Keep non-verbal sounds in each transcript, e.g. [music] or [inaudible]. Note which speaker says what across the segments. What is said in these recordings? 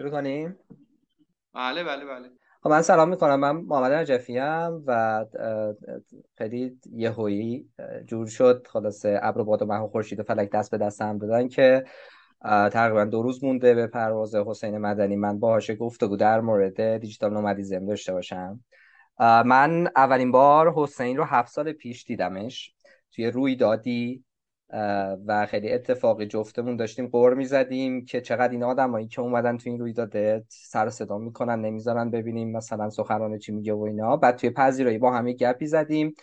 Speaker 1: شروع کنیم؟
Speaker 2: بله بله بله.
Speaker 1: خب من سلام می‌کنم. من محمد نجفی ام و خیلی یهویی جور شد. خلاصه ابر و باد و مه و خورشید و فلک دست به دست هم دادن که تقریبا دو روز مونده به پرواز حسین مدنی. من باهاش گفتگو در مورد دیجیتال نومدیزم داشته باشم. من اولین بار حسین رو هفت سال پیش دیدمش. توی رویدادی و خیلی اتفاقی جفتمون داشتیم قور می‌زدیم که چقدر این آدمایی که اومدن تو این رویداد سر صدا می‌کنن نمی‌ذارن ببینیم مثلا سخنران چی میگه و اینا. بعد توی پذیرایی با همه گپی زدیم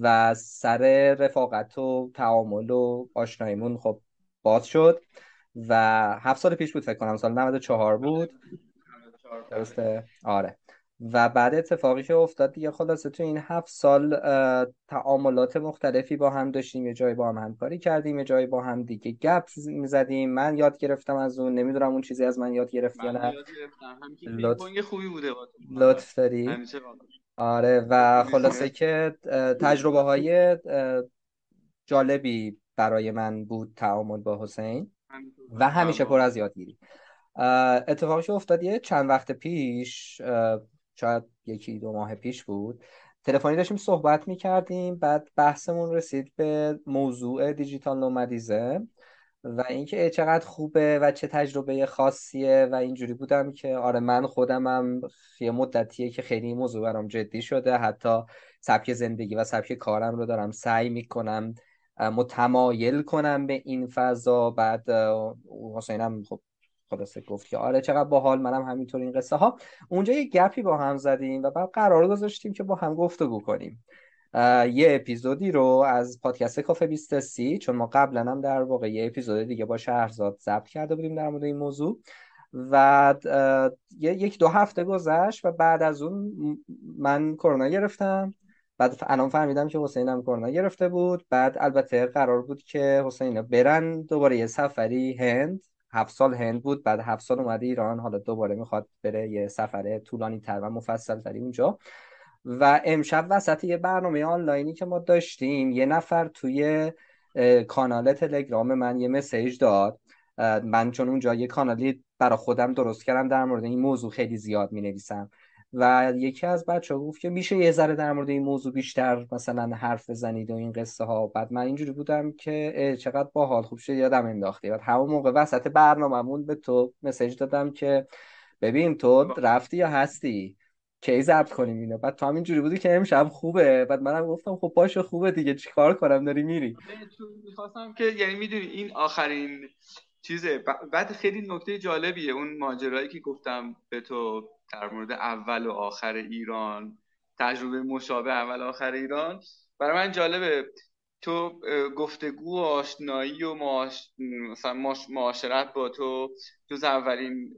Speaker 1: و سر رفاقت و تعامل و آشناییمون خب باز شد و هفت سال پیش بود فکر کنم سال 94 بود. درسته؟ آره. و بعد اتفاقی که افتاد دیگه خلاصه تو این هفت سال تعاملات مختلفی با هم داشتیم یه جایی با هم همکاری کردیم یه جایی با هم دیگه گپ می‌زدیم. من یاد گرفتم از اون نمی‌دونم اون چیزی از من یاد گرفت یا نه.
Speaker 2: لطف... خوبی بوده
Speaker 1: لطف داری؟ آره و خلاصه که تجربه های جالبی برای من بود تعامل با حسین و همیشه پر از یادگیری. اتفاقی افتاد یه چند وقت پیش شاید یکی دو ماه پیش بود. تلفنی داشتیم صحبت می کردیم بعد بحثمون رسید به موضوع دیجیتال نومدیزم و اینکه چقدر خوبه و چه تجربه خاصیه و اینجوری بودم که آره من خودمم یه مدتیه که خیلی موضوع برام جدی شده. حتی سبک زندگی و سبک کارم رو دارم سعی می‌کنم متمایل کنم به این فضا. بعد حسینم خب خلاصه گفت که آره چقدر باحال منم همینطور این قصه ها اونجا یه گپی با هم زدیم و بعد قرار گذاشتیم که با هم گفتگو کنیم. یه اپیزودی رو از پادکست کافه 23 چون ما قبلا هم در واقع یه اپیزود دیگه با شهرزاد ضبط کرده بودیم در مورد این موضوع. و یک دو هفته گذشت و بعد از اون من کرونا گرفتم. بعد الان فهمیدم که حسین هم کرونا گرفته بود. بعد البته قرار بود که حسین برن دوباره یه سفری هند. هفت سال هند بود بعد هفت سال اومده ایران حالا دوباره می‌خواد بره یه سفره طولانی تر و مفصل تری اونجا. و امشب وسط یه برنامه آنلاینی که ما داشتیم یه نفر توی کانال تلگرام من یه مسیج داد. من چون اونجا یه کانالی برا خودم درست کردم در مورد این موضوع خیلی زیاد می نویسم و یکی از بچه ها گفت که میشه یه ذره در مورد این موضوع بیشتر مثلا حرف بزنید و این قصه ها بعد من اینجوری بودم که چقدر باحال. خوب شد یادم انداختی بعد همون موقع وسط برنامه‌مون به تو مسیج دادم که ببین تو رفتی یا هستی؟ کی ضبط کنیم اینو؟ بعد تو هم اینجوری بودی که امشب خوبه. بعد منم گفتم خب باشه خوبه دیگه. چیکار کنم؟ داری میری؟
Speaker 2: می‌خواستم که یعنی می‌دونی این آخرین چیزه. بعد خیلی نکته جالبیه. اون ماجرایی که گفتم به تو در مورد اول و آخر ایران تجربه مشابه اول و آخر ایران. برای من جالبه. تو گفتگو و آشنایی و معاش... مثلا معاشرت با تو. جز اولین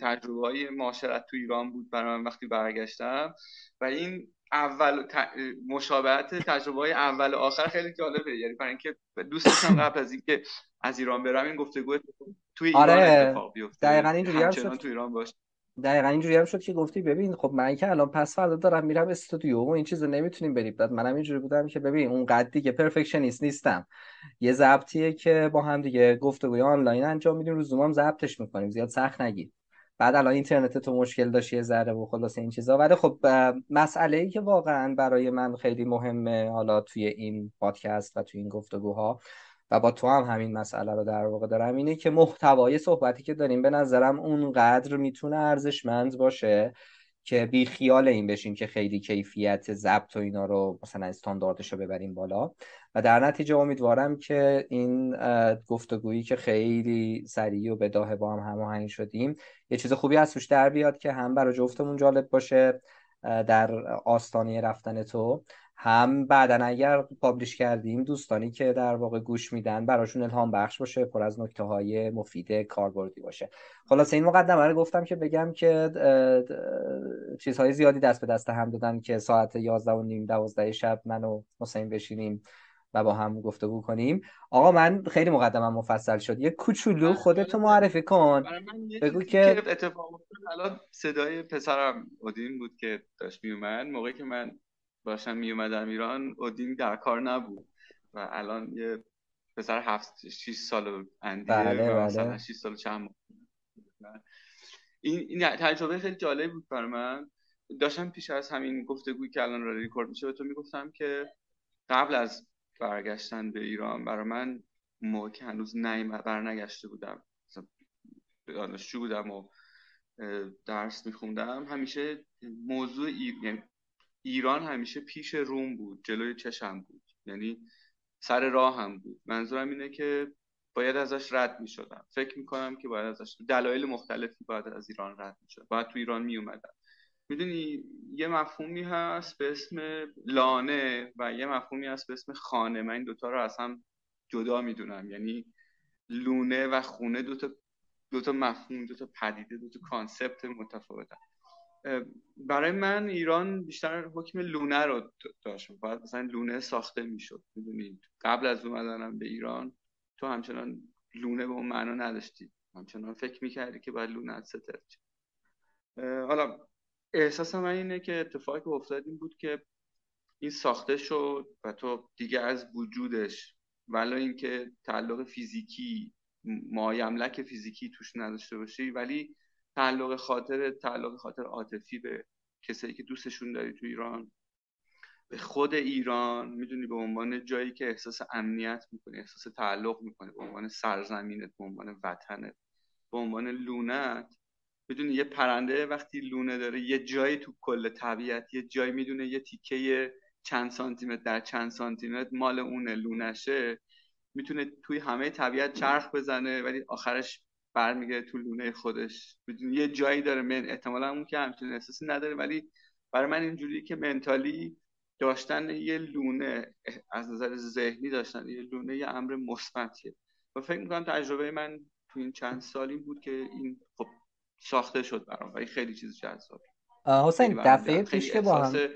Speaker 2: تجربه های معاشرت تو ایران بود برای من وقتی برگشتم. و این اول ت... مشابهت تجربه های اول و آخر خیلی جالبه. یعنی برای اینکه دوست داشتم قبل از اینکه از ایران برم این گفتگو توی ایران آره. اتفاق بیفته.
Speaker 1: دقیقاً اینجوری
Speaker 2: تو ایران باشه.
Speaker 1: دقیقا اینجوری هم شد که گفتی ببین خب من که الان پس فردا دارم میرم استودیو. و این چیزو نمی‌تونیم بریم. بعد منم اینجوری بودم که ببین اون قد دیگه پرفکشنیست نیستم. یه ضبطیه که با هم دیگه گفتگوی آنلاین انجام میدیم. رو زوم هم ضبطش می‌کنیم. زیاد سخت نگیر. بعد الان اینترنت تو مشکل داشت یه ذره و خلاص این چیزا. ولی خب مسئله ای که واقعا برای من خیلی مهمه حالا توی این پادکست و توی این گفتگوها و با تو هم همین مسئله رو در واقع دارم اینه که محتوای صحبتی که داریم به نظرم اونقدر می‌تونه ارزشمند باشه که بی خیال این بشیم که خیلی کیفیت ضبط و اینا رو مثلا استانداردش رو ببریم بالا. و در نتیجه امیدوارم که این گفتگویی که خیلی سریع و بداهه با هم هماهنگ شدیم یه چیز خوبی از توش در بیاد که هم برای جفتمون جالب باشه در آستانه رفتن تو. هم بعدا اگر پابلیش کردیم دوستانی که در واقع گوش میدن براشون الهام بخش باشه پر از نکته های مفید کاربردی باشه. خلاصه این مقدمه رو گفتم که بگم که چیزهای زیادی دست به دست هم دادن که ساعت 11 و نیم 12 شب من و حسین بشینیم و با هم گفتگو کنیم. آقا من خیلی مقدمم مفصل شد. یه کوچولو خودتو معرفی کن.
Speaker 2: بگو که اتفاق الان صدای پسرم اودین بود که داشت میومد موقعی که من باشم می اومدم ایران اودین در کار نبود و الان یه پسر هفت شیش سال اندیه
Speaker 1: بله
Speaker 2: مثلا بله. شیش سال چند این, این تجربه خیلی جالب بود برای من. داشتم پیش از همین گفتگویی که الان را ریکورد میشه به تو می‌گفتم که قبل از برگشتن به ایران برای من موقع که هنوز نیم برنگشته بودم. دانشجو بودم و درس میخوندم همیشه موضوع یعنی ایران همیشه پیش روم بود جلوی چشم بود. یعنی سر راه هم بود. منظورم اینه که باید ازش رد می شدم فکر می کنم که باید ازش دلایل مختلفی باید از ایران رد می شد باید تو ایران می اومدم می‌دونی یه مفهومی هست به اسم لانه و یه مفهومی هست به اسم خانه. من این دوتا رو از هم جدا می‌دونم. یعنی لونه و خونه دوتا دوتا مفهوم دوتا پدیده دوتا کانسپت متفاوتن. برای من ایران بیشتر حکم لونه رو داشت. باید مثلا لونه ساخته می‌شد می‌دونید قبل از اومدنم به ایران تو همچنان لونه به اون معنا نداشتی. همچنان فکر می‌کردی که باید لونه ستر حالا احساس من اینه که اتفاقی که افتاد این بود که این ساخته شد و تو دیگه از وجودش ولی اینکه تعلق فیزیکی مایملک فیزیکی توش نداشته باشی ولی تعلق خاطر تعلق خاطر عاطفی به کسایی که دوستشون داری تو ایران؟ به خود ایران می‌دونی به عنوان جایی که احساس امنیت می‌کنی احساس تعلق می‌کنی به عنوان سرزمینت به عنوان وطنت به عنوان لونت. می‌دونی یه پرنده وقتی لونه داره یه جایی تو کل طبیعت یه جایی می‌دونه یه تیکه چند سانتیمتر در چند سانتیمتر مال اونه لونشه. می‌تونه توی همه طبیعت چرخ بزنه ولی آخرش برمیگرده تو لونه خودش. می‌دونی یه جایی داره من احتمالا اون که همچین احساسی نداره ولی برای من اینجوری که منتالی داشتن یه لونه از نظر ذهنی داشتن یه لونه یه امر مثبتیه. و فکر می‌کنم تجربه من تو این چند سالی بود که این خب ساخته شد برام ولی خیلی چیز جذابی
Speaker 1: حسین دفعه پیش که با هم.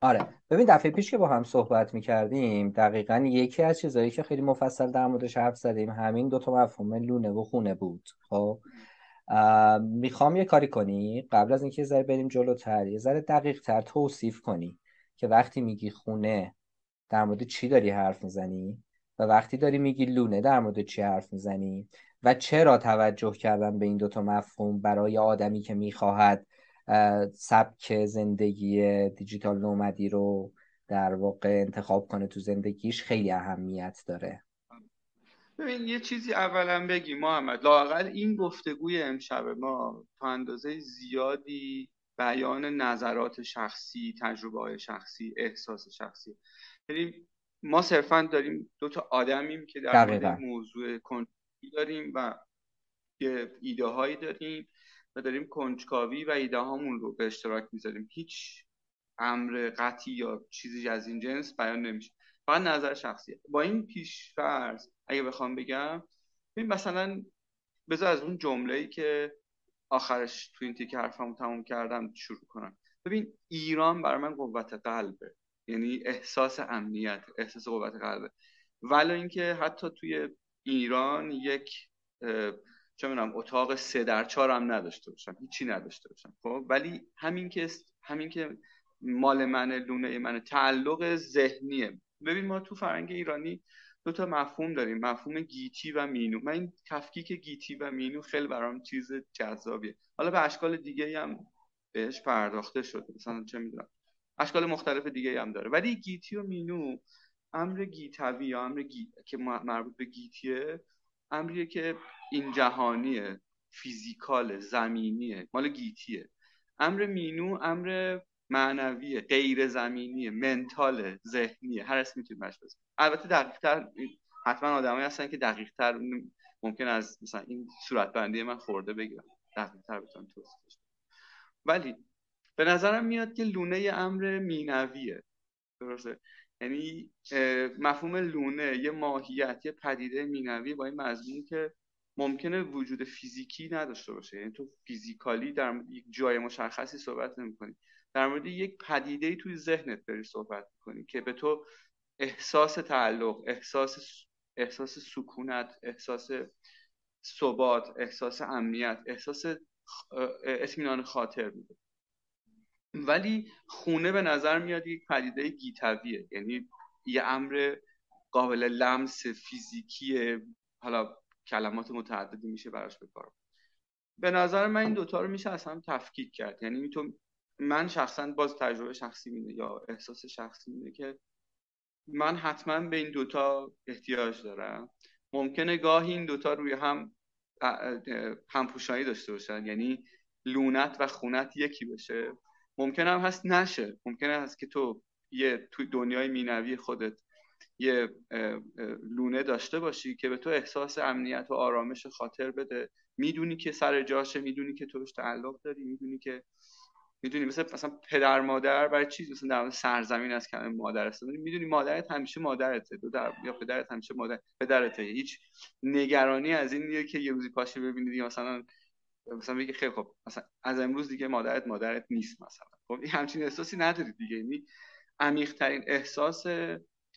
Speaker 1: آره. ببین دفعه پیش که با هم صحبت می‌کردیم دقیقا یکی از چیزهایی که خیلی مفصل در موردش حرف زدیم همین دوتا مفهوم لونه و خونه بود. خب؟ می‌خوام یه کاری کنی؟ قبل از اینکه ذره بریم جلوتر یه ذره دقیق تر توصیف کنی که وقتی میگی خونه در مورد چی داری حرف می‌زنی؟ و وقتی داری میگی لونه در مورد چی حرف می‌زنی؟ و چرا توجه کردن به این دوتا مفهوم برای آدمی که می‌خواهد سبک زندگی دیجیتال نومدی رو در واقع انتخاب کنه تو زندگیش خیلی اهمیت داره.
Speaker 2: ببین یه چیزی اولا بگی محمد. لاقل این گفتگوی امشب ما تا اندازه زیادی بیان نظرات شخصی تجربه های شخصی احساس شخصی. یعنی ما صرفا داریم دو تا آدمیم که در مورد موضوع کنجکاوی داریم و یه ایده هایی داریم. و داریم کنجکاوی و ایده هامون رو به اشتراک می‌ذاریم. هیچ امر قطعی یا چیزی از این جنس بیان نمیشه. فقط نظر شخصیه با این پیش فرض اگه بخوام بگم ببین مثلا بذار از اون جمله ای که آخرش تو این تیک حرفمو تموم کردم شروع کنم. ببین ایران برای من قوت قلبه. یعنی احساس امنیت احساس قوت قلبه. ولی اینکه حتی توی ایران یک چه می‌دونم اتاق سه در چهار هم نداشته باشم هیچی نداشته باشم. خب ولی همین که همین که مال من لونه من تعلق ذهنیه. ببین ما تو فرنگ ایرانی دو تا مفهوم داریم مفهوم گیتی و مینو. من این تفکیک گیتی و مینو خیلی برام چیز جذابیه. حالا به اشکال دیگه هم بهش پرداخته شده. مثلا چه می‌دونم اشکال مختلف دیگه هم داره. ولی گیتی و مینو امر گیتوی یا امر گی... که مربوط به گیتیه. امریه که این جهانیه فیزیکال زمینیه مال گیتیه. امر مینو امر معنویه غیر زمینیه منتال ذهنیه. هر اسمی می‌تونید بهش البته دقیقتر حتما آدمایی هستن که دقیقتر ممکن از مثلا این صورت بندی من خورده بگیرم دقیقتر بتونم توصیفش ولی به نظرم میاد که لونه امر مینویه. درسته؟ یعنی مفهوم لونه یه ماهیت یه پدیده مینوی با این مضمون که ممکنه وجود فیزیکی نداشته باشه. یعنی تو فیزیکالی در یک جای مشخصی صحبت نمی‌کنی. در مورد یک پدیده توی ذهنت داری صحبت می‌کنی که به تو احساس تعلق احساس احساس سکونت احساس ثبات احساس امنیت احساس اطمینان خاطر میده. ولی خونه به نظر میاد یک پدیده گیتویه. یعنی یه امر قابل لمس فیزیکی حالا کلمات متعددی میشه براش بکار به نظر من این دوتا رو میشه اصلا تفکیک کرد. یعنی تو من شخصا باز تجربه شخصی میده یا احساس شخصی میده که من حتما به این دوتا احتیاج دارم. ممکنه گاهی این دوتا روی هم همپوشانی داشته باشن. یعنی لونت و خونت یکی بشه. ممکن هم هست نشه. ممکنه هست که تو یه توی دنیای مینوی خودت یه لونه داشته باشی که به تو احساس امنیت و آرامش خاطر بده. می‌دونی که سر جاشه می‌دونی که توش تعلق داری می‌دونی که می‌دونی مثل مثلا پدر مادر برای چیز؟ مثلا در سرزمین از کلمه مادر است. می‌دونی مادرت همیشه مادرته. دو در... یا پدرت همیشه مادر پدرته. هیچ نگرانی از این دیگه که یه روزی پاشی ببینید مثلا مثلا میگه خیلی خب مثلا از امروز دیگه مادرت مادرت نیست مثلا. خب این همچین احساسی نداری دیگه. یعنی عمیق ترین احساس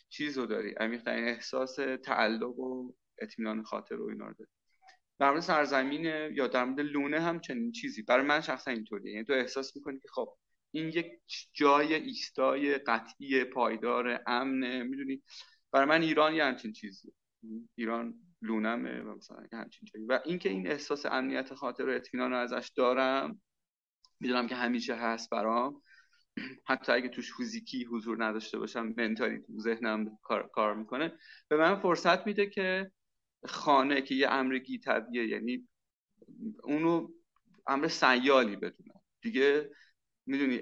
Speaker 2: چیز رو داری؟ عمیق ترین احساس تعلق و اطمینان خاطر و اینا رو داری. در مورد سرزمین یا در مورد لونه هم چنین چیزی. برای من شخصا اینطوریه. یعنی تو احساس می‌کنی که خب این یک جای ایستای قطعی پایدار امنه می‌دونی؟ برای من ایران یه همچین چیزی ایران لونمه و مثلا همچین جایی و اینکه این احساس امنیت خاطر و اطمینان رو ازش دارم می‌دونم که همیشه هست برام. حتی اگه توش فیزیکی حضور نداشته باشم منتالی تو ذهنم کار, کار می‌کنه. به من فرصت میده که خانه که یه امر طبیعیه یعنی اونو امر سیالی بدونم. دیگه می‌دونی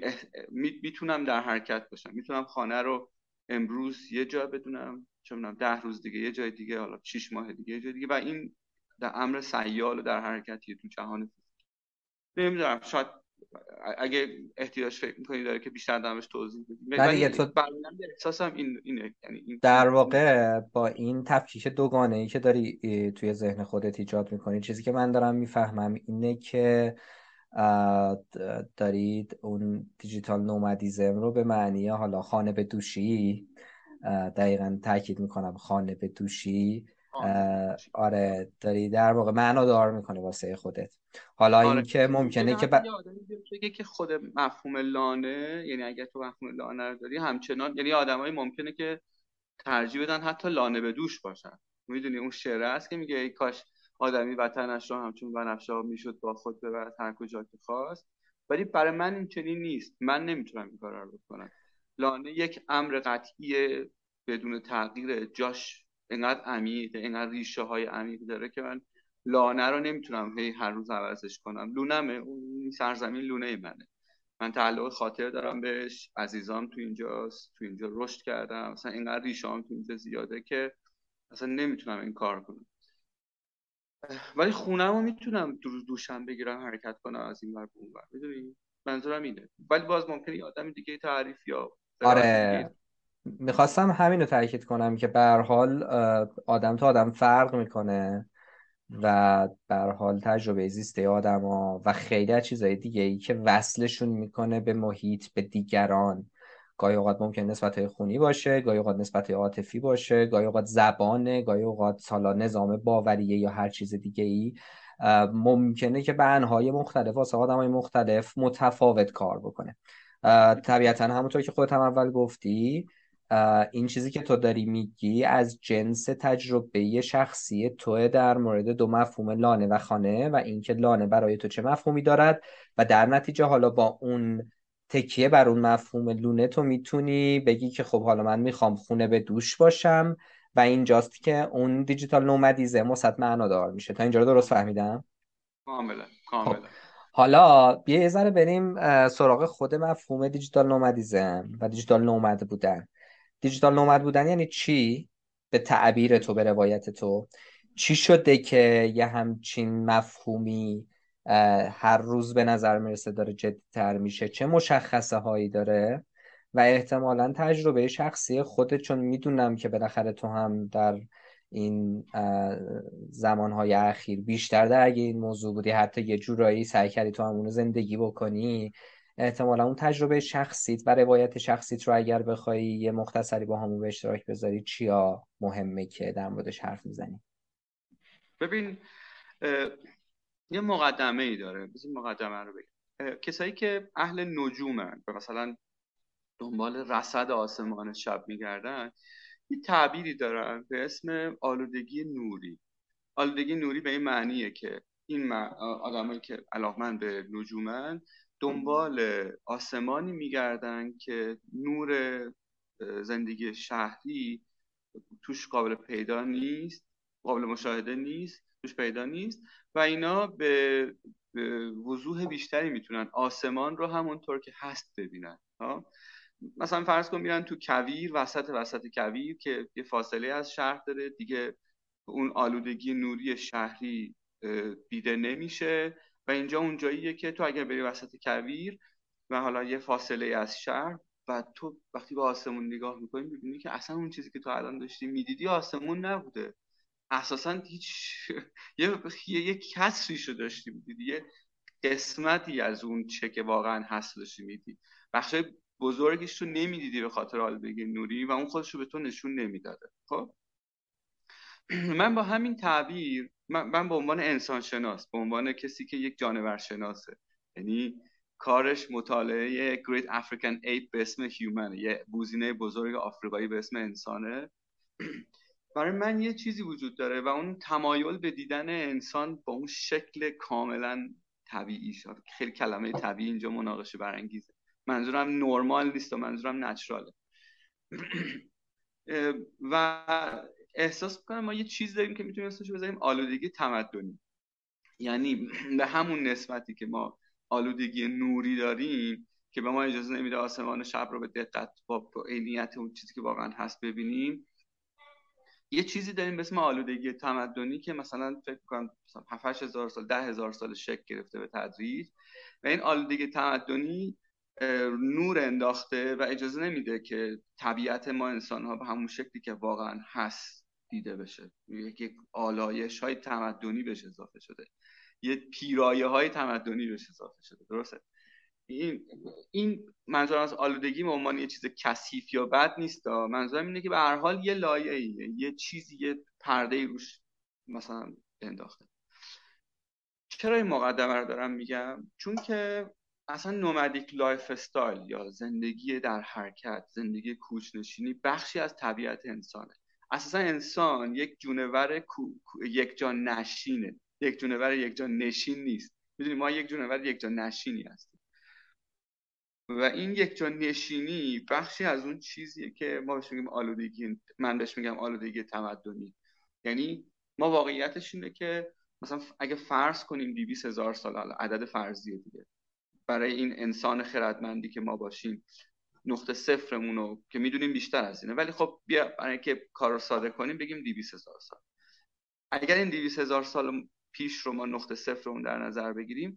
Speaker 2: می‌تونم در حرکت باشم. می‌تونم خانه رو امروز یه جا بدونم. چه ده روز دیگه یه جای دیگه حالا 6 ماه دیگه یه جای دیگه. و این در امر سیال و در حرکتیه تو جهان نمی‌دونم شاید اگه احتیاج فکر می‌کنی داره که بیشتر دمش توضیح بدیم ولی تو احساسم این اینه. یعنی این
Speaker 1: در واقع با این تفکیک دوگانه ای که داری توی ذهن خودت ایجاد می‌کنی چیزی که من دارم می‌فهمم اینه که دارید اون دیجیتال نومدیزم رو به معنی حالا خانه به دوشی دقیقا تاکید می‌کنم. خانه به دوشی. آره داری در واقع معنا دار می‌کنه واسه خودت. حالا آره. این که ممکنه که ب...
Speaker 2: که خود مفهوم لانه یعنی اگر تو مفهوم لانه رو داری همچنان یعنی آدمایی ممکنه که ترجیح بدن حتی لانه به دوش باشن. می‌دونی؟ اون شعر است که میگه ای کاش آدمی وطنش رو همچون بنفشه می‌شد با خود ببرد هر کجا که خواست. ولی برای من این چنین نیست. من نمی‌تونم این کار رو بکنم. لانه یک امر قطعی بدون تغییر. جاش اینقدر عمیق اینقدر ریشه های عمیق داره که من لانه رو نمی‌تونم هی هر روز عوضش کنم. لونمه اون سرزمین لونه منه. من تعلق خاطر دارم بهش عزیزام تو اینجاست تو اینجا رشد کردم. مثلا اینقدر ریشام تو اینجا زیاده که اصلا نمی‌تونم این کار کنم. ولی خونم رو می‌تونم دو دوشم بگیرم حرکت کنم از این ور به اون می‌دونی؟ منظورم اینه. ولی باز ممکنه آدم دیگه تعریف یا
Speaker 1: آره. می‌خواستم همین رو تاکید کنم که به حال آدم تا آدم فرق می‌کنه و به حال تجربه زیسته آدما و خیلی از چیزهای دیگه ای که وصلشون می‌کنه به محیط به دیگران. گاهی اوقات ممکن نسبت های خونی باشه گاهی اوقات نسبت های عاطفی باشه گاهی اوقات زبانه گاهی اوقات سالا نظام باوریه یا هر چیز دیگه ای. ممکنه که به انهای مختلف واسه آدم های مختلف متفاوت کار بکنه. طبیعتا همونطور که خودت هم اول گفتی این چیزی که تو داری میگی از جنس تجربه شخصی تو در مورد دو مفهوم لانه و خانه و اینکه لانه برای تو چه مفهومی دارد و در نتیجه حالا با اون تکیه بر اون مفهوم لونه تو می‌تونی بگی که خب حالا من می‌خوام خونه به دوش باشم و اینجاست که اون دیجیتال نومدیزه مصد معنا دار میشه. تا اینجا رو درست فهمیدم؟
Speaker 2: کاملا کاملا. خب.
Speaker 1: حالا بیا یه ذره بریم سراغ خود مفهوم دیجیتال نومدیزم و دیجیتال نومد بودن. دیجیتال نومد بودن یعنی چی؟ به تعبیر تو به روایت تو. چی شده که یه همچین مفهومی هر روز به نظر می‌رسه داره جدیتر میشه؟ چه مشخصه هایی داره؟ و احتمالا تجربه شخصی خودت چون می‌دونم که بالاخره تو هم در این زمانهای اخیر. بیشتر در اگه این موضوع بودی حتی یه جورایی سعی کردی تو همونو زندگی بکنی احتمالا اون تجربه شخصیت و روایت شخصیت رو اگر بخوای یه مختصری با همون به اشتراک بذاری چیا مهمه که در موردش حرف می‌زنی؟
Speaker 2: ببین یه مقدمه ای داره. بزن مقدمه رو بگم. کسایی که اهل نجومن مثلا دنبال رصد آسمان شب میگردن یه تعبیری دارن به اسم آلودگی نوری. آلودگی نوری به این معنیه که این آدمایی که علاقمند به نجومن دنبال آسمانی میگردن که نور زندگی شهری توش قابل پیدا نیست قابل مشاهده نیست توش پیدا نیست و اینا به, وضوح بیشتری می‌تونن آسمان رو همونطور که هست ببینن مثلا فرض کن میرن تو کویر وسط وسط کویر که یه فاصله از شهر داره. دیگه اون آلودگی نوری شهری دیده نمیشه و اینجا اونجاییه که تو اگر بری وسط کویر و حالا یه فاصله از شهر و تو وقتی به آسمون نگاه می‌کنی می‌بینی که اصلا اون چیزی که تو الان داشتی می‌دیدی آسمون نبوده. اساسا هیچ [laughs] یه یه کسری شو داشتی می‌دیدی. یه قسمتی از اون چه که واقعا هست داشتی میدی بخش بزرگیش رو نمی‌دیدی به خاطر آلودگی نوری و اون خودش رو به تو نشون نمی‌داده. خب؟ [clears throat] من با همین تعبیر من, به عنوان انسان شناس به عنوان کسی که یک جانور شناسه یعنی کارش مطالعه Great African Ape به اسم هیومن یه بوزینه بزرگ آفریقایی به اسم انسانه. [clears throat] برای من یه چیزی وجود داره و اون تمایل به دیدن انسان با اون شکل کاملا طبیعی شد. خیلی کلمه طبیعی اینجا مناقشه برانگیزه. منظورم نرمال نیست و منظورم نچراله. [clears throat] و احساس می‌کنم ما یه چیز داریم که می‌تونیم اسمش بذاریم آلودگی تمدنی. یعنی [clears throat] به همون نسبتی که ما آلودگی نوری داریم که به ما اجازه نمیده آسمان شب رو به دقت با عینیت اون چیزی که واقعا هست ببینیم یه چیزی داریم به اسم آلودگی تمدنی که مثلا فکر کنم 7 هزار سال ده هزار سال شکل گرفته به تدریج. و این آلودگی تمدنی نور انداخته و اجازه نمیده که طبیعت ما انسان ها به همون شکلی که واقعا هست دیده بشه. یک آلایش های تمدنی بهش اضافه شده. یه پیرایه های تمدنی بهش اضافه شده. درسته؟ این این منظور از آلودگی به عنوان یه چیز کثیف یا بد نیست منظورم اینه که به هر حال یه لایه یه چیزی یه پرده روش مثلا انداخته. چرا این مقدمه رو دارم میگم؟ چون که اصلا nomadic lifestyle یا زندگی در حرکت زندگی کوچنشینی بخشی از طبیعت انسانه. اساسا انسان یک جونور یک جا نشینه. یک جونور یک جا نشین نیست. می‌دونی ما یک جونور یک جا نشینی هستیم. و این یک جا نشینی بخشی از اون چیزیه که ما بهش میگیم آلودگی من بهش میگم آلودگی تمدنی. یعنی ما واقعیتش اینه که مثلا اگه فرض کنیم 200 هزار سال عدد فرضیه دیگه. برای این انسان خردمندی که ما باشیم. نقطه صفرمون رو که می‌دونیم بیشتر از اینه. ولی خب بیا برای اینکه کار رو ساده کنیم بگیم 200 هزار سال. اگر این 200 هزار سال پیش رو ما نقطه صفرمون در نظر بگیریم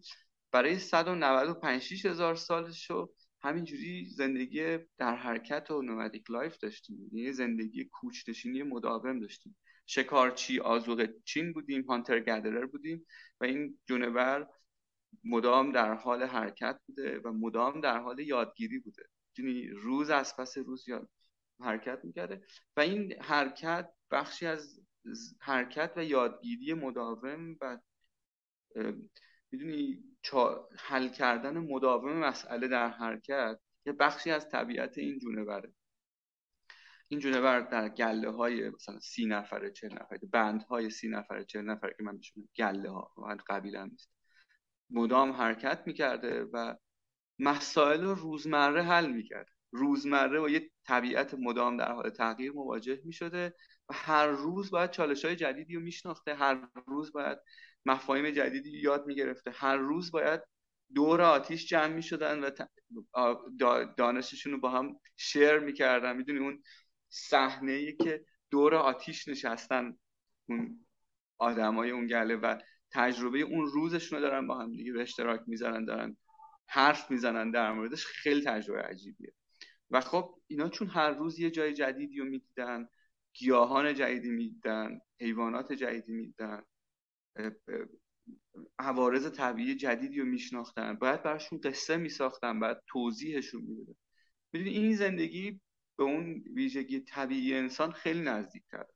Speaker 2: برای 195 هزار سالش رو همینجوری زندگی در حرکت و nomadic life داشتیم. یه زندگی کوچنشینی مداوم داشتیم. شکارچی آزوغ چین بودیم هانتر گدرر بودیم و این جونور مدام در حال حرکت بوده و مدام در حال یادگیری بوده. یعنی روز از پس روز یاد حرکت می‌کرده و این حرکت بخشی از حرکت و یادگیری مداوم و می‌دونی حل کردن مداوم مسئله در حرکت یه بخشی از طبیعت این جونوره. این جونور در گله های مثلا سی نفره چه نفره بند های سی نفره چه نفره که من بهشون گله ها من قبیله نیست. مدام حرکت می‌کرده و مسائل رو روزمره حل می‌کرد. روزمره با یه طبیعت مدام در حال تغییر مواجه می‌شده و هر روز باید چالش های جدیدی رو میشناخته هر روز باید مفاهیم جدیدی یاد می‌گرفته هر روز باید دور آتیش جمع می‌شدن و دانششون رو با هم شیر می‌کردن. می‌دونی اون صحنه که دور آتیش نشستن اون آدمای اون گله و تجربه اون روزشون رو دارن با هم دیگه به اشتراک می‌زنن دارن حرف می‌زنن در موردش خیلی تجربه عجیبیه. و خب اینا چون هر روز یه جای جدیدی رو می‌دیدن گیاهان جدیدی می‌دیدن حیوانات جدیدی می‌دیدن عوارض طبیعی جدیدی رو میشناختن باید براشون قصه میساختن باید توضیحشون می‌دادن. می‌دونی این زندگی به اون ویژگی طبیعی انسان خیلی نزدیک کرد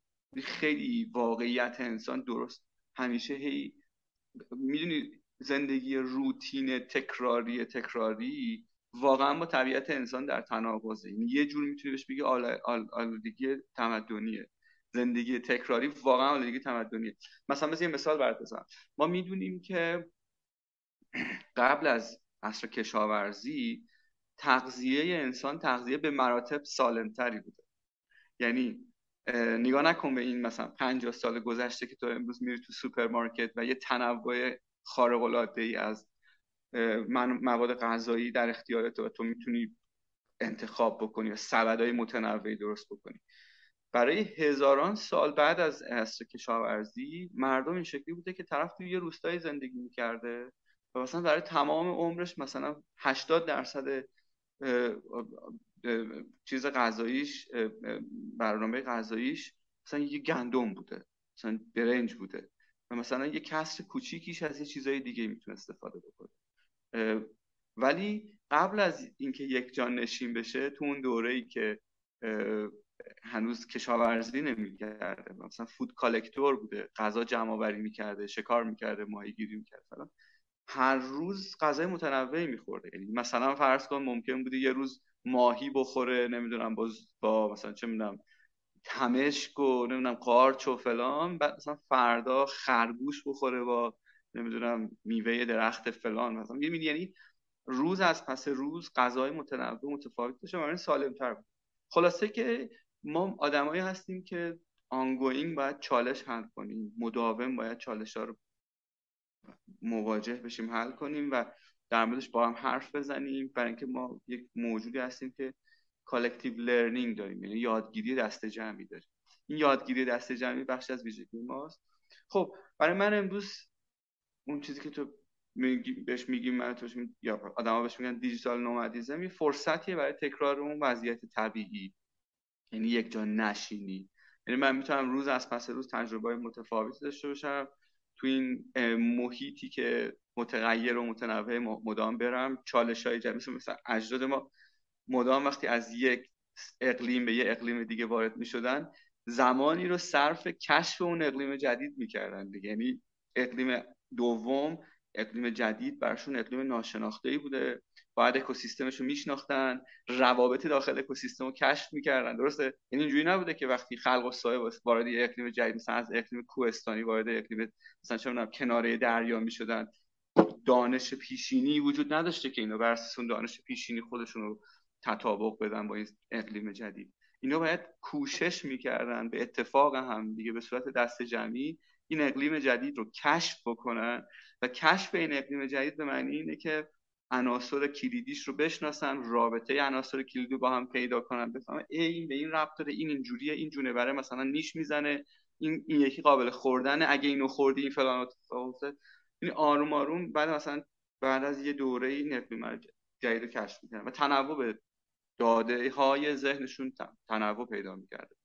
Speaker 2: خیلی واقعیت انسان درست. همیشه هی می‌دونی زندگی روتین تکراری تکراری واقعا با طبیعت انسان در تناقضه. یعنی یه جور می‌تونی بهش بگی آلودگی تمدنیه. زندگی تکراری واقعا زندگی تمدنیه. مثلا مثل یه مثال برات بزنم. ما می‌دونیم که قبل از عصر کشاورزی تغذیه انسان تغذیه به مراتب سالمتری بوده. یعنی نگاه نکن به این مثلا 50 سال گذشته که تو امروز میری تو سوپرمارکت و یه تنوع خارق العاده ای از مواد غذایی در اختیارت و تو می‌تونی انتخاب بکنی و سبدهای متنوعی درست بکنی. برای هزاران سال بعد از عصر کشاورزی مردم این شکلی بوده که طرف توی یه روستایی زندگی می‌کرده و مثلا برای تمام عمرش مثلا 80 درصد چیز غذاییش برنامه غذاییش مثلا یه گندم بوده مثلا برنج بوده و مثلا یه کسر کوچیکیش از یه چیزای دیگه می‌تونه استفاده بکنه. ولی قبل از اینکه یک جان نشین بشه تو اون دوره ای که هنوز کشاورزی نمی‌کرده مثلا فود کالکتور بوده غذا جمع آوری می‌کرده شکار می‌کرده ماهیگیری می‌کرده فلان هر روز غذای متنوعی میخورده. یعنی مثلا فرض کن ممکن بوده یه روز ماهی بخوره نمی‌دونم با, با مثلا چه می‌دونم تمشک و نمی‌دونم قارچ و فلان بعد مثلا فردا خرگوش بخوره با نمی‌دونم میوه درخت فلان مثلا یعنی روز از پس روز غذای متنوع متفاوت بشه و سالم تر بود. خلاصه که ما آدمایی هستیم که آنگوینگ باید چالش حل کنیم. مداوم باید چالش ها رو مواجه بشیم حل کنیم و در موردش با هم حرف بزنیم برای اینکه ما یک موجودی هستیم که collective learning داریم یعنی یادگیری دسته جمعی داریم. این یادگیری دسته جمعی بخش از ویژگی ماست. خب برای من امروز اون چیزی که تو میگی بهش میگیم من توش می... یا آدما بهش میگن digital nomadism یه فرصتیه برای تکرار اون وضعیت طبیعی. یعنی یک جا نشینی. یعنی من می‌تونم روز از پی روز تجربه متفاوتی داشته باشم. تو این محیطی که متغیر و متنوع مدام برم چالش های جدید مثل اجداد ما مدام وقتی از یک اقلیم به یه اقلیم دیگه وارد می شدن زمانی رو صرف کشف اون اقلیم جدید می‌کردن دیگه. یعنی اقلیم دوم اقلیم جدید برشون اقلیم ناشناخته ای بوده. باید اکوسیستمش رو میشناختن روابط داخل اکوسیستم رو کشف می‌کردن. درسته؟ یعنی اینجوری نبوده که وقتی خلق و سایه وارد اقلیم جدید مثلا از اقلیم کوهستانی وارد اقلیم مثلا چه کناره دریا می‌شدن. دانش پیشینی وجود نداشته که اینو بر دانش پیشینی خودشون رو تطابق بدن با این اقلیم جدید. اینا باید کوشش می‌کردن به اتفاق هم دیگه به صورت دست جمعی این اقلیم جدید رو کشف بکنن. و کشف این اقلیم جدید به معنی اینه که عناصر کلیدیش رو بشناسن رابطه عناصر کلیدی با هم پیدا کنن بفهمن این به این ربط داره این اینجوریه این جونوره مثلا نیش می‌زنه این این یکی قابل خوردن اگه اینو خوردی این فلان اتفاق این آروم آروم بعد مثلا بعد از یه دوره این اقلیم جدید رو کشف می‌کنن و تنوع به داده های ذهنشون تنوع پیدا می‌کرده.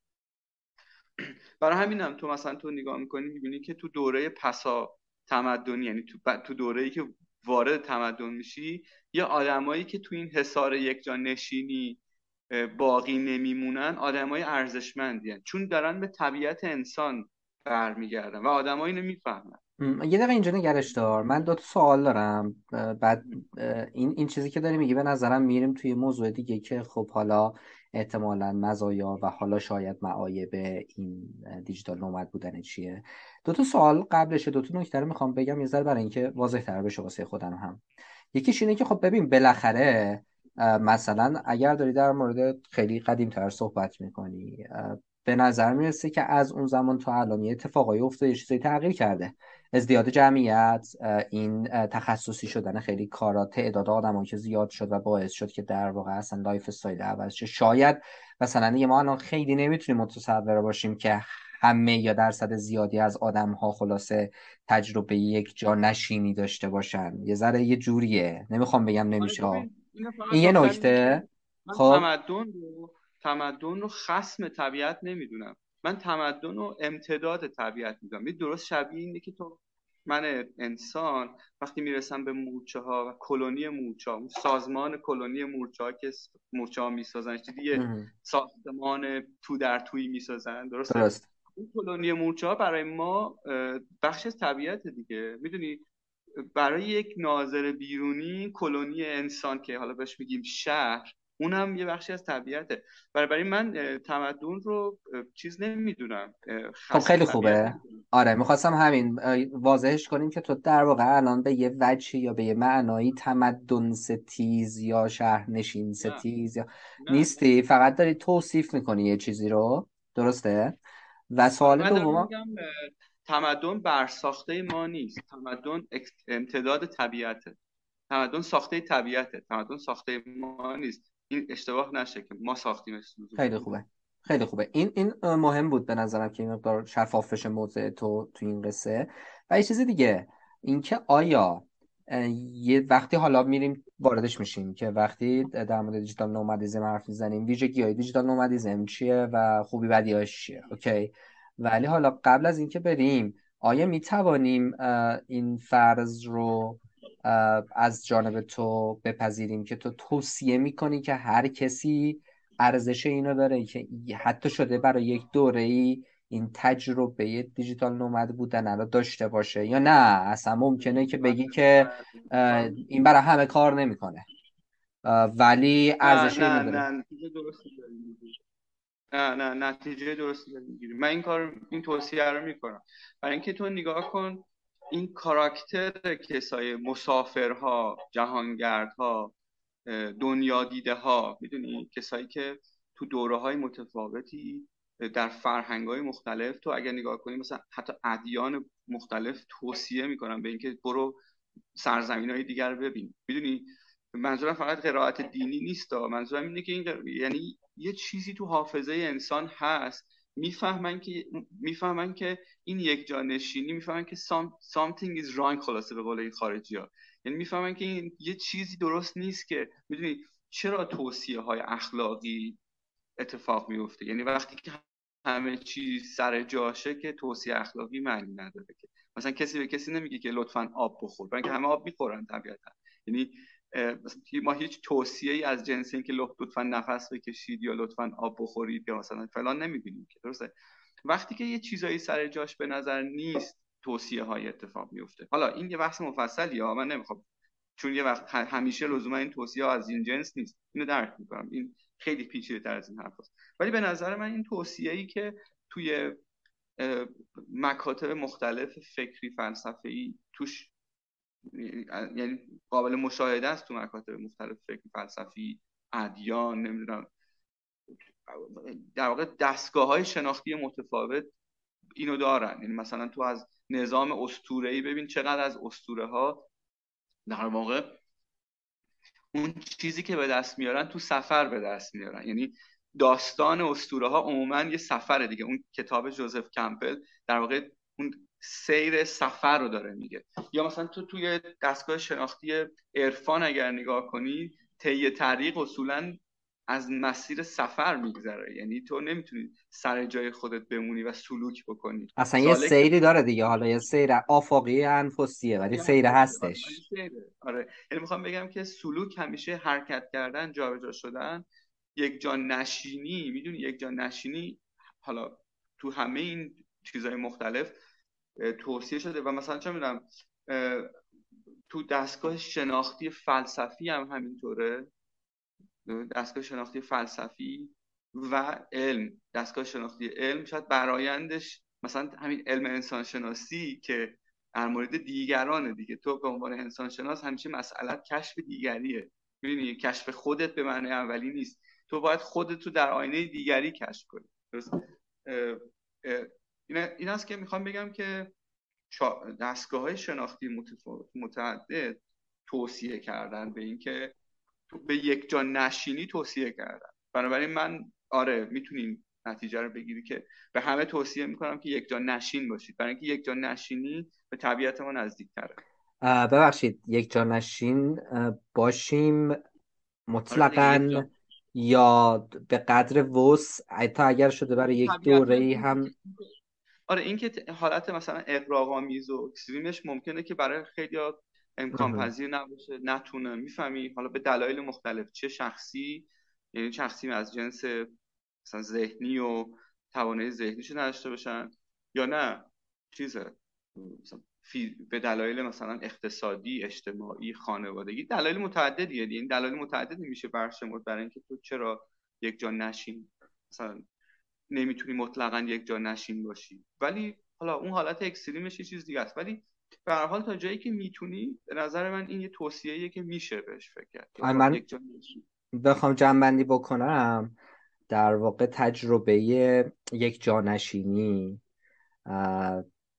Speaker 2: برای همینم تو مثلا تو نگاه می‌کنی می‌بینی که تو دوره پسا تمدنی یعنی تو, تو دوره ای که وارد تمدن میشی یا آدمایی که تو این حصار یک جا نشینی باقی نمیمونن آدمای ارزشمندی چون دارن به طبیعت انسان برمیگردن و آدمایی نمی‌فهمن
Speaker 1: یه دقیقه اینجا نگرش دار. من دو تا سوال دارم. بعد این این چیزی که داری میگی به نظرم میریم توی موضوع دیگه که خب حالا احتمالا مزایا و حالا شاید معایب این دیجیتال نومد بودن چیه؟ دو تا سوال قبلش دو تا نکته رو می‌خوام بگم یه ذره برای اینکه واضح تر بشه واسه خودم هم. یکیش اینه که خب ببین بالاخره مثلا اگر داری در مورد خیلی قدیم تر صحبت می‌کنی به نظر می‌رسه که از اون زمان تا الان یه اتفاقای افتاده چیزی تغییر کرده. ازدیاد جمعیت این تخصصی شدن خیلی کارا تعداد آدمایی که زیاد شد و باعث شد که در واقع اصلا lifestyle عوض شه. شاید مثلا یه ما الان خیلی نمی‌تونیم متصور باشیم که همه یا درصد زیادی از آدم ها خلاصه تجربه یک جا نشینی داشته باشن. یه ذره یه جوریه. نمی‌خوام بگم نمیشه. این یه نکته.
Speaker 2: خب. تمدن رو تمدن رو خسم طبیعت نمی‌دونم. من تمدن رو امتداد طبیعت می‌دونم درست شبیه اینه که تو من انسان وقتی می‌رسم به مورچه ها و کلونی مورچه ها اون سازمان کلونی مورچه ها که مورچه ها می‌سازن یه ساختمان تو در توی می‌سازن درست درست. اون کلونی مورچه ها برای ما بخش از طبیعت دیگه. می‌دونی؟ برای یک ناظر بیرونی کلونی انسان که حالا بهش میگیم شهر اونم یه بخشی از طبیعته. برای من تمدن رو چیز نمی‌دونم
Speaker 1: خب خیلی خوبه. آره می‌خواستم همین واضحش کنیم که تو در واقع الان به یه وجهی یا به یه معنایی تمدن ستیز یا شهرنشین ستیز یا نیستی؟ فقط داری توصیف می‌کنی یه چیزی رو. درسته؟ و سوال دوم
Speaker 2: تمدن برساخته ما نیست. تمدن امتداد طبیعته. تمدن ساخته طبیعته. تمدن ساخته ما نیست. این اشتباه نشه که ما ساختیم
Speaker 1: خیلی خوبه. خیلی خوبه. این این مهم بود به نظرم که این مقدار شفاف بشه موضع تو تو این قصه. و یه چیز دیگه اینکه آیا یه وقتی حالا میریم واردش میشیم که وقتی در مورد دیجیتال نومدیزم حرف می‌زنیم ویژگی های دیجیتال نومدیزم چیه و خوبی بدیاش چیه؟ اوکی. ولی حالا قبل از اینکه بریم آیا می‌توانیم این فرض رو از جانب تو بپذیریم که تو توصیه می‌کنی که هر کسی ارزش اینو داره که حتی شده برای یک دوره ای این تجربه دیجیتال نومد بودن رو داشته باشه یا نه؟ اصلا ممکنه که بگی که این برای همه کار نمی‌کنه. ولی ارزش
Speaker 2: نه نه نه نه نه نتیجه درستی می‌گیری من این کار این توصیه رو می‌کنم. برای اینکه تو نگاه کن این کاراکتر کسای مسافرها جهانگردها دنیا دیده ها می‌دونی کسایی که تو دوره های متفاوتی در فرهنگ های مختلف تو اگر نگاه کنی مثلا حتی ادیان مختلف توصیه می‌کنن به اینکه برو سرزمین های دیگر ببین. می‌دونی؟ منظورم فقط قرائت دینی نیست منظورم اینه که این یعنی یه چیزی تو حافظه انسان هست. می‌فهمن که می‌فهمن که این یک جا نشینی می‌فهمن که something is wrong خلاصه به قول این خارجی ها یعنی می‌فهمن که این یه چیزی درست نیست که می‌دونی چرا توصیه های اخلاقی اتفاق میفته یعنی وقتی که همه چیز سر جاشه که توصیه اخلاقی معنی نداره که. مثلا کسی به کسی نمیگه که لطفا آب بخور برای که همه آب می‌خورن طبیعتا. یعنی ما هیچ توصیه ای از جنس اینکه لطفا نفس بکشید یا لطفا آب بخورید یا مثلا فلان نمی‌بینیم که درسته؟ وقتی که یه چیزایی سر جاش به نظر نیست توصیه های اتفاق میفته حالا این یه بحث مفصلی ها من نمی‌خوام. چون یه وقت همیشه لزوما این توصیه ها از این جنس نیست. اینو درک می‌کنم. این خیلی پیچیده تر از این حرف هست. ولی به نظر من این توصیه ای که توی مکاتب مختلف فکری فلسفه ای توش یعنی قابل مشاهده است تو مکاتب مختلف فکر فلسفی ادیان نمی‌دونم. در واقع دستگاه های شناختی متفاوت اینو دارن. یعنی مثلا تو از نظام ای ببین چقدر از اسطوره ها در واقع اون چیزی که به دست میارن تو سفر به دست میارن. یعنی داستان اسطوره ها عموما یه سفره دیگه. اون کتاب جوزف کمپل در واقع اون سیر سفر رو داره میگه. یا مثلا تو توی دستگاه شناختی عرفان اگر نگاه کنی طی طریق اصولا از مسیر سفر میگذره. یعنی تو نمی‌تونی سر جای خودت بمونی و سلوک بکنی.
Speaker 1: اصلا یه سیری داره دیگه. حالا یه سیر آفاقی انفسیه ولی سیر هستش.
Speaker 2: آره یعنی می‌خوام بگم که سلوک همیشه حرکت کردن جابجا شدن یک جا نشینی می‌دونی؟ یک جا نشینی. حالا تو همه این چیزهای مختلف توصیه شده. و مثلا چه می‌دونم تو دستگاه شناختی فلسفی هم همینطوره. دستگاه شناختی فلسفی و علم. دستگاه شناختی علم شاید برایندش مثلا همین علم انسان شناسی که در مورد دیگرانه دیگه. تو به عنوان انسان شناس همیشه مسئلت کشف دیگریه. می‌دونی کشف خودت به معنی اولی نیست. تو باید خودت رو در آینه دیگری کشف کنی. این است که می‌خوام بگم که دستگاه های شناختی متعدد توصیه کردن به اینکه به یک جا نشینی توصیه کردن بنابراین من آره می‌تونیم نتیجه رو بگیری که به همه توصیه می‌کنم که یک جا نشین باشید. برای اینکه یک جا نشینی به طبیعت ما نزدیکتره.
Speaker 1: ببخشید یک جا نشین باشیم مطلقا آره یا به قدر وسع تا اگر شده برای یک دوره هم
Speaker 2: آره این که حالت مثلا اقراق‌آمیز و اکستریمش ممکنه که برای خیلی امکان پذیر نباشه نتونه. می‌فهمی؟ حالا به دلایل مختلف. چه شخصی؟ یعنی شخصی از جنس مثلا ذهنی و توانایی ذهنیش نداشته باشن؟ یا نه؟ چیزه. مثلا به دلایل مثلا اقتصادی اجتماعی خانوادگی. دلایل متعددیه. این دلایل متعددی میشه برشمرد برای اینکه تو چرا یک جا نشین؟ مثلا نمی‌تونی مطلقا یک جا نشین باشی. ولی حالا اون حالت اکستریمش یه چیز دیگه است. ولی به هر حال تا جایی که می‌تونی به نظر من این یه توصیه‌ایه که میشه بهش فکر کرد.
Speaker 1: من بخوام جنبندی بکنم. در واقع تجربه یک جانشینی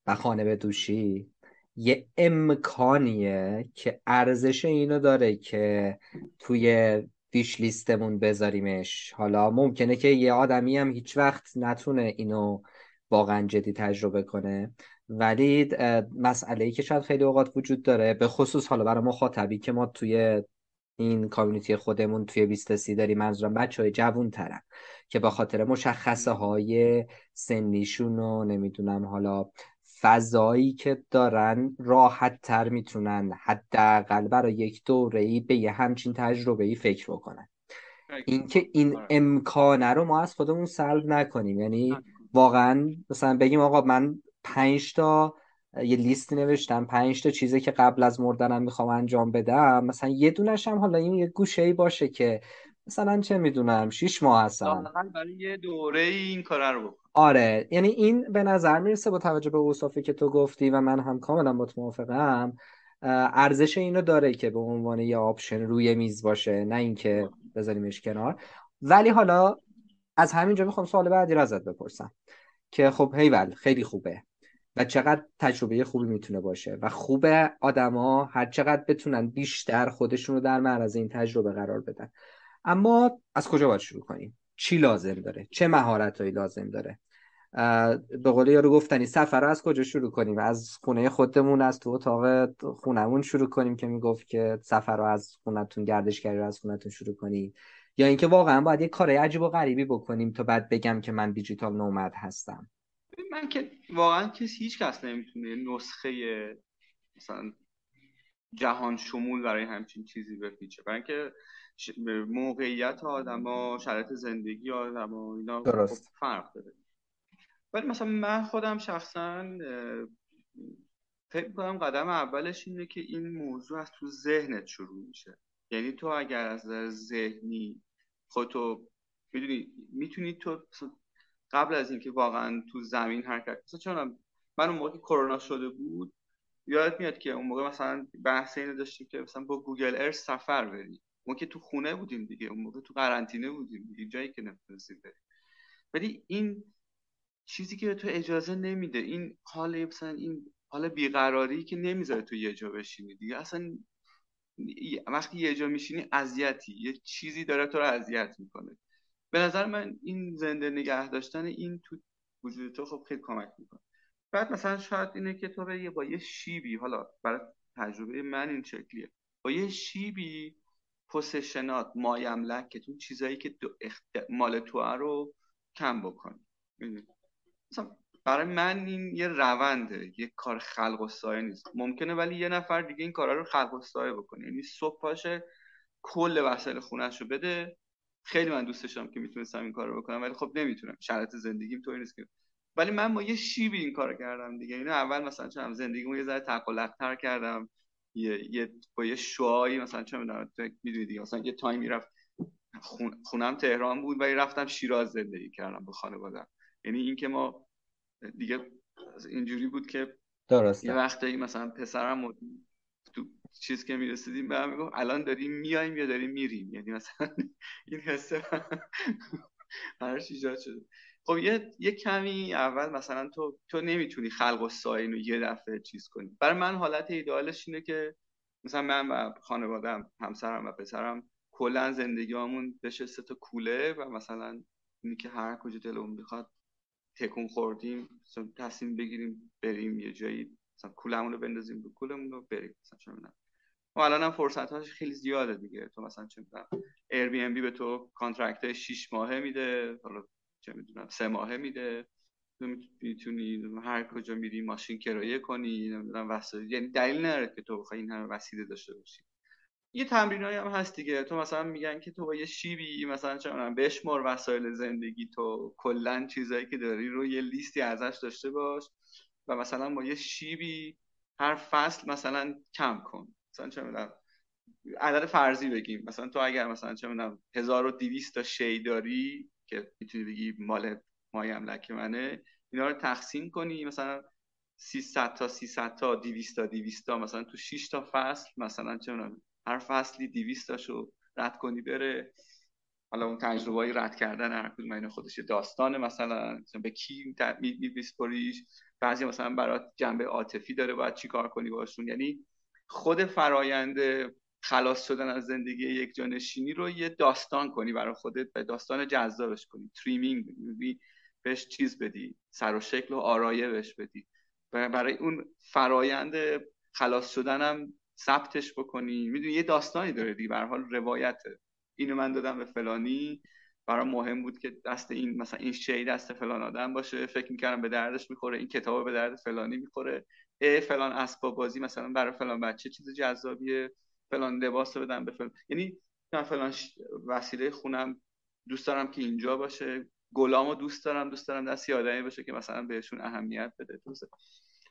Speaker 1: و خانه به دوشی یه امکانیه که ارزش اینو داره که توی ویش لیستمون بذاریمش. حالا ممکنه که یه آدمی هم هیچ وقت نتونه اینو واقعا جدی تجربه کنه. ولی مسئله ای که شاید خیلی اوقات وجود داره به خصوص حالا برای مخاطبی که ما توی این کامیونیتی خودمون توی بیستسی داریم منظورم بچه های جوون ترن که با خاطر مشخصه های سنیشون و نمی‌دونم حالا فضایی که دارن راحت تر می‌تونن حداقل برای یک دوره ای به یه همچین تجربه ای فکر بکنن. اینکه این آره. امکانه رو ما از خودمون سلب نکنیم. یعنی واقعا مثلا بگیم آقا من پنج تا یه لیست نوشتم پنج تا چیزی که قبل از مردنم می‌خوام انجام بدم. مثلا یه دونش هم حالا این یه گوشه ای باشه که مثلا چه می‌دونم شیش ماه هستم
Speaker 2: برای یه دوره این کار رو
Speaker 1: آره یعنی این به نظر می‌رسه با توجه به اوصافی که تو گفتی و من هم کاملا با موافقم ارزش اینو داره که به عنوان یه option روی میز باشه نه اینکه بذاریمش کنار. ولی حالا از همینجا می‌خوام سوال بعدی رو ازت بپرسم که خب هیول خیلی خوبه. و چقدر تجربه خوبی می‌تونه باشه و خوبه آدما هر چقدر بتونن بیشتر خودشون رو در معرض این تجربه قرار بدن. اما از کجا باید شروع کنیم؟ چی لازم داره؟ چه مهارتهایی لازم داره؟ به قول یارو گفتنی سفر رو از کجا شروع کنیم؟ از خونه خودمون از تو اتاق خونمون شروع کنیم که می‌گفت که سفر رو از خونتون گردشگری رو از خونتون شروع کنیم. یا اینکه واقعا باید یه کار عجیب و غریبی بکنیم تا بعد بگم که من دیجیتال نومد هستم.
Speaker 2: من که واقعا کسی هیچ کس نمی‌تونه نسخه مثلا جهان شمول برای همچین چیزی بپیچه. برای اینکه موقعیت آدما شرایط زندگی آدما اینا خب درست. فرق داره. ولی مثلا من خودم شخصا فکر کنم قدم اولش اینه که این موضوع از تو ذهنت شروع میشه. یعنی تو اگر از ذهنی خودتو می‌دونی می‌تونی تو قبل از اینکه واقعا تو زمین حرکت مثلا چون من اون موقع کرونا شده بود یادت میاد که اون موقع مثلا بحث اینو داشتیم که مثلا با گوگل ارث سفر بریم. ما که تو خونه بودیم دیگه اون موقع تو قرنطینه بودیم دیگه جایی که نمی‌تونستیم بریم. ولی این چیزی که تو اجازه نمیده این حال مثلا این حال بیقراری که نمی‌ذاره تو یه جا بشینی دیگه. اصلا وقتی یه جا میشینی اذیتی یه چیزی داره تو رو اذیت می‌کنه. به نظر من این زنده نگه داشتن این تو وجود تو خب خیلی کمک می‌کنه. بعد مثلا شاید اینه که تو به با یه شیبی حالا برای تجربه من این شکلیه. با یه شیبی پوسشنات مایملک که تو چیزایی که مال تو رو کم بکنی. مثلا برای من این یه رونده یه کار خلق و سایه نیست. ممکنه ولی یه نفر دیگه این کارا رو خلق و سایه بکنه. یعنی صبح پاشه کل وسایل خونش رو بده خیلی من دوست داشتم که می‌تونستم این کار رو بکنم ولی خب نمی‌تونم. شرط زندگیم طوری نیست که. ولی من با یه شیبی این کار کردم دیگه. اینو اول مثلا چون زندگیمو یه ذره تقلقتر کردم. یه, یه با یه شوایی مثلا چه می‌دونم می‌دونی دیگه مثلا یه تایمی رفت خونم تهران بود ولی رفتم شیراز زندگی کردم با خانوادم یعنی اینکه ما دیگه اینجوری بود که درسته. یه وقتایی مثلا پسرم تو چیز که می‌رسیدیم به هم میگم الان داریم میایم یا داریم میریم؟ یعنی مثلا [laughs] این حسه هر ایجاد شده. خب یه،, یه کمی اول مثلا تو تو نمی‌تونی خلق و ساین رو یه دفعه چیز کنی. برای من حالت ایدالش اینه که مثلا من و خانوادم همسرم و پسرم کلا زندگیمون بشه سه تا کوله و مثلا اینی که هر کجا دلمون بخواد تکون خوردیم تصمیم بگیریم بریم یه جایی مثلا کولمون رو بندازیم رو کولمون رو بریم مثلا چه و الان هم فرصت هاش خیلی زیاده دیگه. تو مثلا چه می‌دونم Airbnb به تو contract 6 ماهه میده حالا چه می‌دونم سه ماهه میده. تو می‌تونی هر کجا میری ماشین کرایه کنی نمی‌دونم وسایل. یعنی دلیل نداره که تو بخوای این همه وسیله داشته باشی. یه تمرینایی هم هست دیگه. تو مثلا میگن که تو با یه شیبی مثلا چه بشمار وسایل زندگی تو. کلا چیزایی که داری رو یه لیستی ازش داشته باش و مثلا با یه شیبی هر فصل مثلا کم کن. مثلا چه می‌دونم عدد فرضی بگیم. مثلا تو اگر مثلا چه می‌دونم 1200 تا شی داری که می‌تونی بگی مال مای املک منه اینا رو تقسیم کنی مثلا 300 تا 300 تا 200 تا 200 تا مثلا تو 6 تا فصل مثلا چه می‌دونم هر فصلی 200 تاشو رد کنی بره. حالا اون تجربه رد کردن هر کدوم اینا خودش داستانه مثلا به کی میسپریش. بعضی مثلا برات جنبه عاطفی داره باید چیکار کنی باشون. یعنی خود فرایند خلاص شدن از زندگی یک جانشینی رو یه داستان کنی برای خودت و داستان جذابش کنی. تریمینگ بدی بهش چیز بدی سر و شکل و آرایه بهش بدی برای اون فرایند خلاص شدنم ثبتش بکنی. می‌دونی یه داستانی داره دیگه به حال روایته. اینو من دادم به فلانی. برای مهم بود که دست این مثلا این شی دست فلان آدم باشه. فکر می‌کردم به دردش می‌خوره این کتاب به درد فلانی می‌خوره. فلان اسباب بازی مثلا برای فلان بچه چیز جذابیه فلان لباس رو بدم به فلان. یعنی من فلان وسیله خونم دوست دارم که اینجا باشه گلامو دوست دارم دوست دارم دست آدمی باشه که مثلا بهشون اهمیت بده.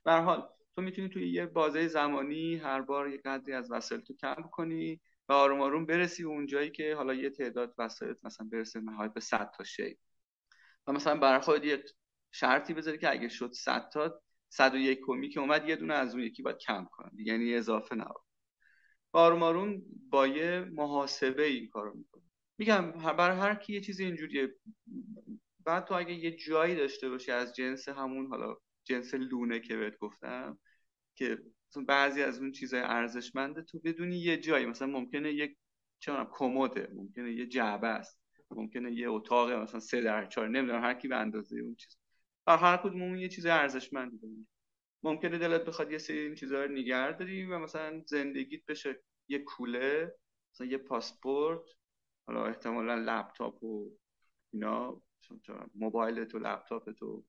Speaker 2: به حال تو می‌تونی توی یه بازه زمانی هر بار یه قدری از وسایل تو کم کنی و آروم آروم برسی اونجایی که حالا یه تعداد وسایل مثلا برسه نهایت به 100 تا شی. و مثلا برای خود یه شرطی بذاری که اگه شد 100 تا 101 کمی که اومد یه دونه از اون یکی باید کم کنی یعنی اضافه نبود. آروم آروم با یه محاسبه این کارو می‌کنه. میگم برای هر کی یه چیزی اینجوریه. بعد تو اگه یه جایی داشته باشی از جنس همون حالا جنس لونه که بهت گفتم که بعضی از اون چیزای ارزشمنده تو بدونی یه جایی مثلا ممکنه یک چه کموده ممکنه یه جعبه است ممکنه یه اتاق مثلا سه در چهار نمی‌دونم هر کی به اندازه اون چیز. هر هر کدوم یه چیز ارزشمندی داره ممکنه دلت بخواد یه سری این چیزا رو نگه داری و مثلا زندگیت بشه یه کوله مثلا یه پاسپورت حالا احتمالا لپتاپ و اینا موبایل تو لپتاپ تو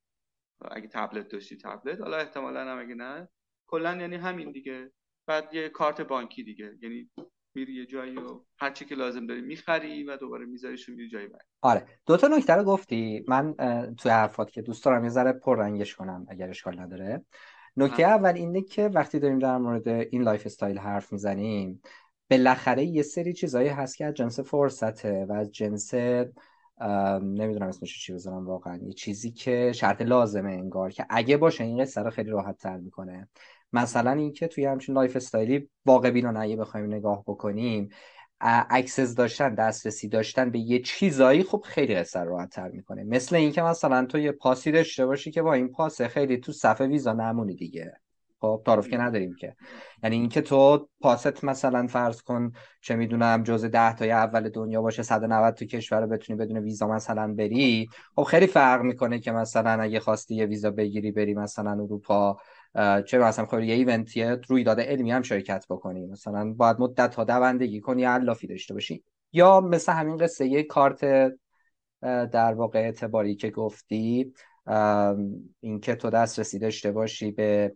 Speaker 2: اگه تبلت داشتی تبلت حالا احتمالا هم اگه نه. کلا یعنی همین دیگه. بعد یه کارت بانکی دیگه. یعنی میری یه جایی و هر چی که لازم داری می‌خری و دوباره میذاریش میری جایی بعد.
Speaker 1: آره. دو تا نکته رو گفتی. من توی حرفات که دوست دارم یه ذره رنگش کنم اگر اشکال نداره. نکته اول اینه که وقتی داریم در مورد این lifestyle حرف می‌زنیم بالاخره یه سری چیزایی هست که از جنس فرصته و از جنس نمی‌دونم اسمش چی بذارم واقعا. یه چیزی که شرط لازمه انگار که اگه باشه این قصه رو خیلی راحت تر می‌کنه. مثلا اینکه توی همچین lifestyle ی واقع بینانه اگه بخوایم نگاه بکنیم access داشتن دسترسی داشتن به یه چیزایی خب خیلی قصه راحت تر می‌کنه. مثل اینکه مثلا تو یه پاسی داشته باشی که با این پاس خیلی تو صف ویزا نمونی دیگه. خب تعارف که نداریم که. یعنی اینکه تو پاست مثلا فرض کن چه می‌دونم جزء ده تای اول دنیا باشه 190 تو کشور بتونی بدون ویزا مثلا بری خب خیلی فرق می‌کنه که مثلا اگه خواستی یه ویزا بگیری بری مثلا اروپا. چه مثلا خب یه ایونتی رویداد علمی هم شرکت بکنی مثلا باید مدت ها دوندگی کنی علافی داشته باشی. یا مثل همین قصه یه کارت در واقع اعتباری که گفتی اینکه تو دسترسی داشته باشی به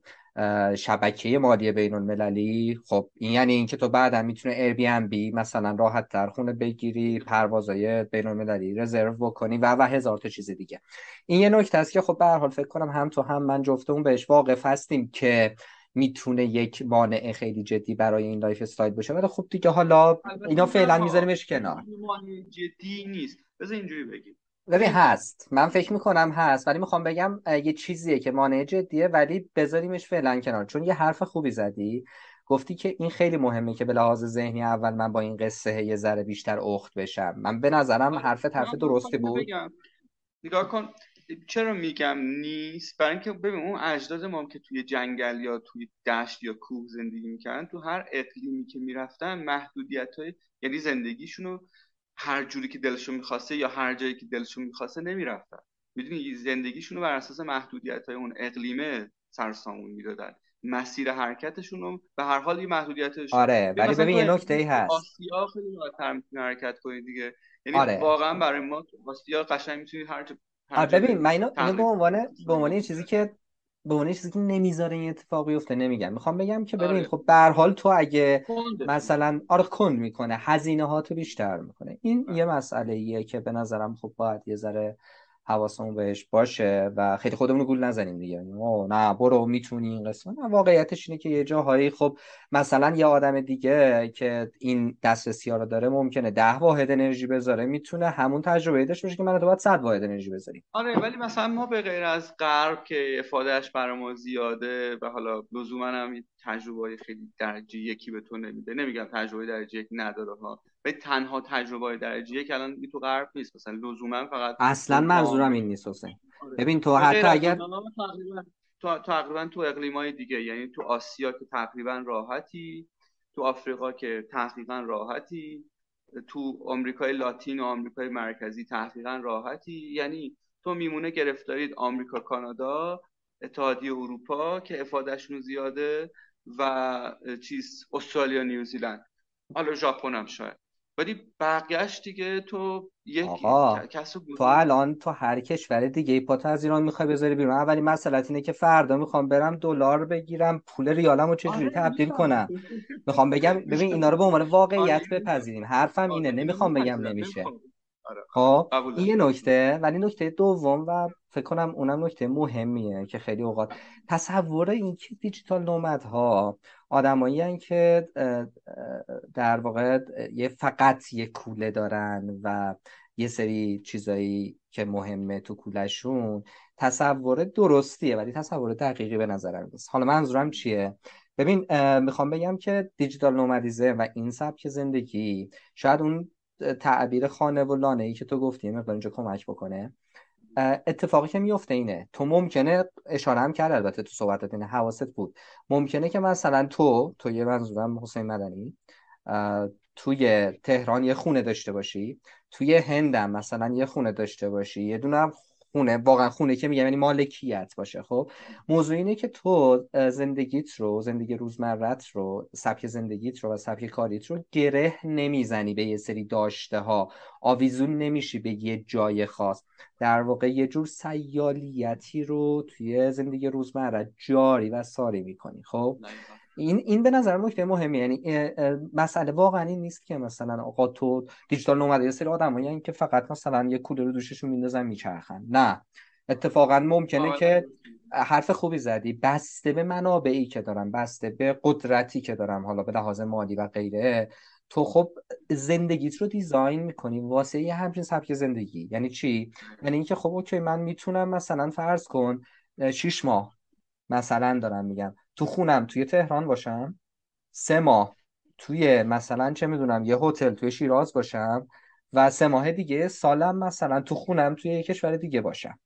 Speaker 1: شبکه مالی بین المللی خب این یعنی اینکه تو بعدا می‌تونه Airbnb مثلا راحت تر خونه بگیری پروازهای بین المللی رزرو بکنی و و هزار تا چیز دیگه. این یه نکته است که خب به هر حال فکر کنم هم تو هم من جفتمون بهش واقف هستیم که می‌تونه یک مانع خیلی جدی برای این lifestyle باشه. ولی خب دیگه حالا اینا فعلا میذاریمش کنار.
Speaker 2: مانع جدی نیست. بذار اینجوری بگیم.
Speaker 1: ببین هست. من فکر می‌کنم هست. ولی می‌خوام بگم یه چیزیه که مانع جدیه ولی بذاریمش فعلا کنار. چون یه حرف خوبی زدی. گفتی که این خیلی مهمه که به لحاظ ذهنی اول من با این قصه یه ذره بیشتر اخت بشم. من به نظرم. حرف حرف درستی بود.
Speaker 2: نگاه کن چرا میگم نیست؟ برای اینکه ببین اون اجداد ما که توی جنگل یا توی دشت یا کوه زندگی می‌کردن تو هر اقلیمی که می‌رفتن محدودیت های یعنی زندگیشونو هر جوری که دلشون می‌خواسته یا هر جایی که دلشون می‌خواسته نمی‌رفتن. می‌دونی زندگیشون رو بر اساس محدودیت های اون اقلیمه سرسامون می‌دادن. مسیر حرکتشون رو به هر حال یه محدودیتش
Speaker 1: آره ولی ببین یه نکته ای هست.
Speaker 2: آسیا خیلی راحت‌تر می‌تونی حرکت کنی دیگه. یعنی آره. واقعا برای ما آسیا قشنگ می‌تونی هر
Speaker 1: آره ببین من اینو, اینو به عنوان به عنوان چیزی که به عنوان چیزی که نمی‌ذاره این اتفاق بیفته نمیگم می‌خوام بگم که ببین آره. خب به حال تو اگه مثلا آره کند می‌کنه هزینه ها تو بیشتر می‌کنه این آره. یه مسئله ایه که به نظرم خب باید یه ذره حواسمون بهش باشه و خیلی خودمون گول نزنیم دیگه. نه برو می‌تونی این قسمت. نه واقعیتش اینه که یه جاهایی خب مثلا یه آدم دیگه که این دسترسی رو داره ممکنه ده واحد انرژی بذاره می‌تونه همون تجربه داشته باشه که من تو باید 100 واحد انرژی بذاریم.
Speaker 2: آره ولی مثلا ما به غیر از غرب که افادهش برای ما زیاده و حالا لزوما هم تجربه خیلی درجه یکی به تو نمیده. نمیگم تجربه درجه یک نداره ها. به تنها تجربه درجه یک الان تو غرب نیست. مثلا لزوما فقط
Speaker 1: اصلا منظورم این نیست حسین. آره. ببین تو حتی اگر
Speaker 2: تو تقریبا تو اقلیمای دیگه یعنی تو آسیا که تقریبا راحتی تو آفریقا که تحقیقا راحتی تو آمریکای لاتین و آمریکای مرکزی تحقیقا راحتی. یعنی تو میمونه گرفتارید آمریکا کانادا اتحادیه اروپا که افادهشون زیاده و چیز استرالیا نیوزیلند. حالا ژاپن هم شاید. ولی بقیهش دیگه تو یک
Speaker 1: آقا تو الان تو هر کشور دیگه ای پات از ایران می‌خوای بذاری بیرون. اولی مسئلت اینه که فردا می‌خوام برم دلار بگیرم پول ریالم رو چجوری آره تبدیل کنم؟ می‌خوام بگم ببین اینا رو به عنوان واقعیت آره. بپذیریم. حرفم اینه آره، نمی‌خوام بگم نمیشه. خب این یه نکته ولی نکته دوم و فکر کنم اونم نکته مهمیه که خیلی اوقات تصور این که دیجیتال نومد ها آدمایی که در واقع یه فقط یه کوله دارن و یه سری چیزایی که مهمه تو کولشون تصور درستیه ولی تصور دقیقی به نظرم نیست. حالا منظورم چیه؟ ببین می‌خوام بگم که دیجیتال نومدیزه و این سبک زندگی شاید اون تعبیر خانه و لانه ای که تو گفتی مقدار اینجا کمک بکنه. اتفاقی که میفته اینه تو ممکنه اشاره هم کرد البته تو صحبتت اینه حواست بود. ممکنه که مثلا تو تو یه منظورم حسین مدنی توی تهران یه خونه داشته باشی توی هندم مثلا یه خونه داشته باشی یه دونه خونه واقعا خونه که میگم یعنی مالکیت باشه خب؟ موضوع اینه که تو زندگیت رو زندگی روزمرت رو سبک زندگیت رو و سبک کاریت رو گره نمی‌زنی به یه سری داشته ها آویزون نمیشی به یه جای خاص. در واقع یه جور سیالیتی رو توی زندگی روزمرت جاری و ساری می‌کنی خب؟ این این به نظر نکته مهمی یعنی مسئله واقعا این نیست که مثلا آقا تو دیجیتال نومده یه سری آدمایی که فقط مثلا یه کولر رو دوششون میندازن میچرخن. نه. اتفاقا ممکنه که حرف خوبی زدی. بسته به منابعی که دارم بسته به قدرتی که دارم حالا به لحاظ مالی و غیره. تو خب زندگیت رو دیزاین می‌کنی. واسه یه همچین سبک زندگی. یعنی چی؟ یعنی اینکه خب اوکی من می‌تونم مثلا فرض کن شیش ماه مثلا دارم میگم. تو خونم توی تهران باشم. سه ماه توی مثلا چه می‌دونم یه هتل توی شیراز باشم و سه ماه دیگه سالم مثلا تو خونم توی یه کشور دیگه باشم.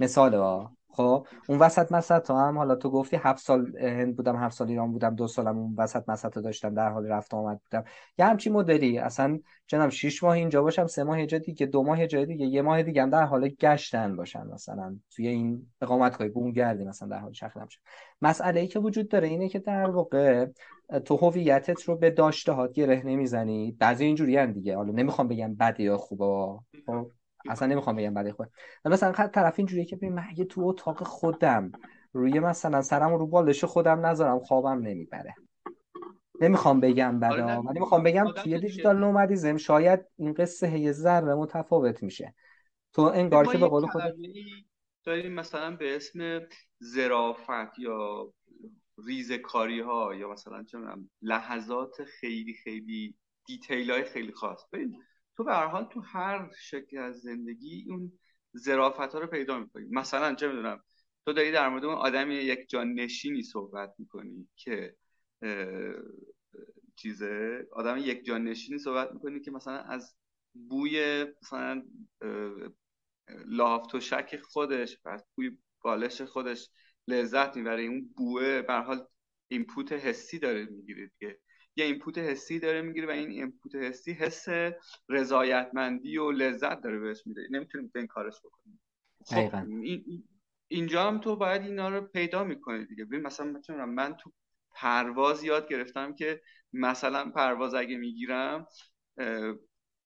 Speaker 1: مثال ها. خب اون وسط مسط هم حالا تو گفتی هفت سال هند بودم هفت سال ایران بودم دو سالم اون وسط مسط داشتم در حال رفت آمد بودم. یه همچی مدلی اصلا جناب شش ماه اینجا باشم سه ماه جای دیگه دو ماه جای دیگه یه ماه دیگه هم در حال گشتن باشم مثلا. توی این اقامت های بوم گردی مثلا در حال شخص نمیشه مسئله ای که وجود داره اینه که در واقع تو هویتت رو به داشته هات گره نمی‌زنی. بعضی اینجوری دیگه. حالا نمی‌خوام بگم بده یا خوبه خب؟ اصلا نمی‌خوام بگم بعد خود. مثلا طرف اینجوریه که من اگه تو اتاق خودم روی مثلا سرم رو بالش خودم نذارم خوابم نمی‌بره. نمی‌خوام بگم آره ولی می‌خوام بگم توی دیجیتال نومدیزم شاید این قصه یه ذره متفاوت میشه. تو انگار که به قول خودت
Speaker 2: داریم مثلا به اسم زرافت یا ریزکاری ها یا مثلا چه لحظات خیلی خیلی دیتیل های خیلی خاص. ببین تو به هر حال تو هر شکل از زندگی اون ظرافت ها رو پیدا می‌کنی. مثلا چه می‌دونم تو داری در مورد اون آدم یک جان نشینی صحبت می‌کنی که چیزه آدم یک جا نشینی صحبت می‌کنی که مثلا از بوی مثلا لحاف تشک خودش و از بوی بالش خودش لذت می‌بره. اون بوه به هر حال input حسی داره می‌گیره دیگه. یه input حسی داره می‌گیره و این input حسی حس رضایتمندی و لذت داره بهش میده. نمی‌تونیم به این کارش بکنیم. خب این اینجا هم تو باید اینا رو پیدا می‌کنی دیگه. ببین مثلا من تو پرواز یاد گرفتم که مثلا پرواز اگه می‌گیرم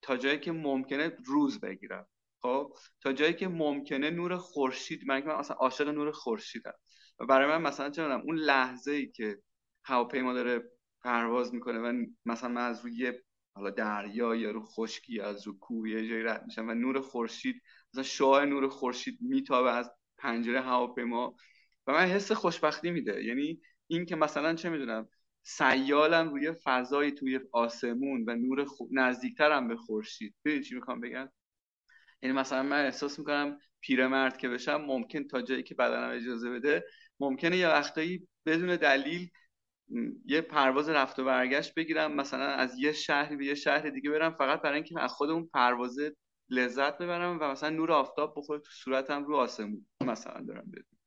Speaker 2: تا جایی که ممکنه روز بگیرم. خب تا جایی که ممکنه نور خورشید من که مثلا عاشق نور خورشیدم. و برای من مثلا چه اون لحظه ای که هواپیما داره پرواز می‌کنه و مثلا من از روی حالا دریا یا رو خشکی از رو کوه یه جایی رد میشم و نور خورشید مثلا شعاع نور خورشید میتابه از پنجره هواپیما و من حس خوشبختی میده. یعنی این که مثلا چه می‌دونم سیالم روی فضای توی آسمون و نور خو... نزدیکترم به خورشید. ببین چی می‌خوام بگم؟ یعنی مثلا من احساس می‌کنم پیرمرد که بشم ممکن تا جایی که بدنم اجازه بده ممکنه یه وقتایی بدون دلیل یه پرواز رفت و برگشت بگیرم مثلا از یه شهری به یه شهر دیگه برم فقط برای اینکه از خود اون پروازه لذت ببرم و مثلا نور آفتاب بخوره تو صورتم رو آسمون مثلا دارم ببینم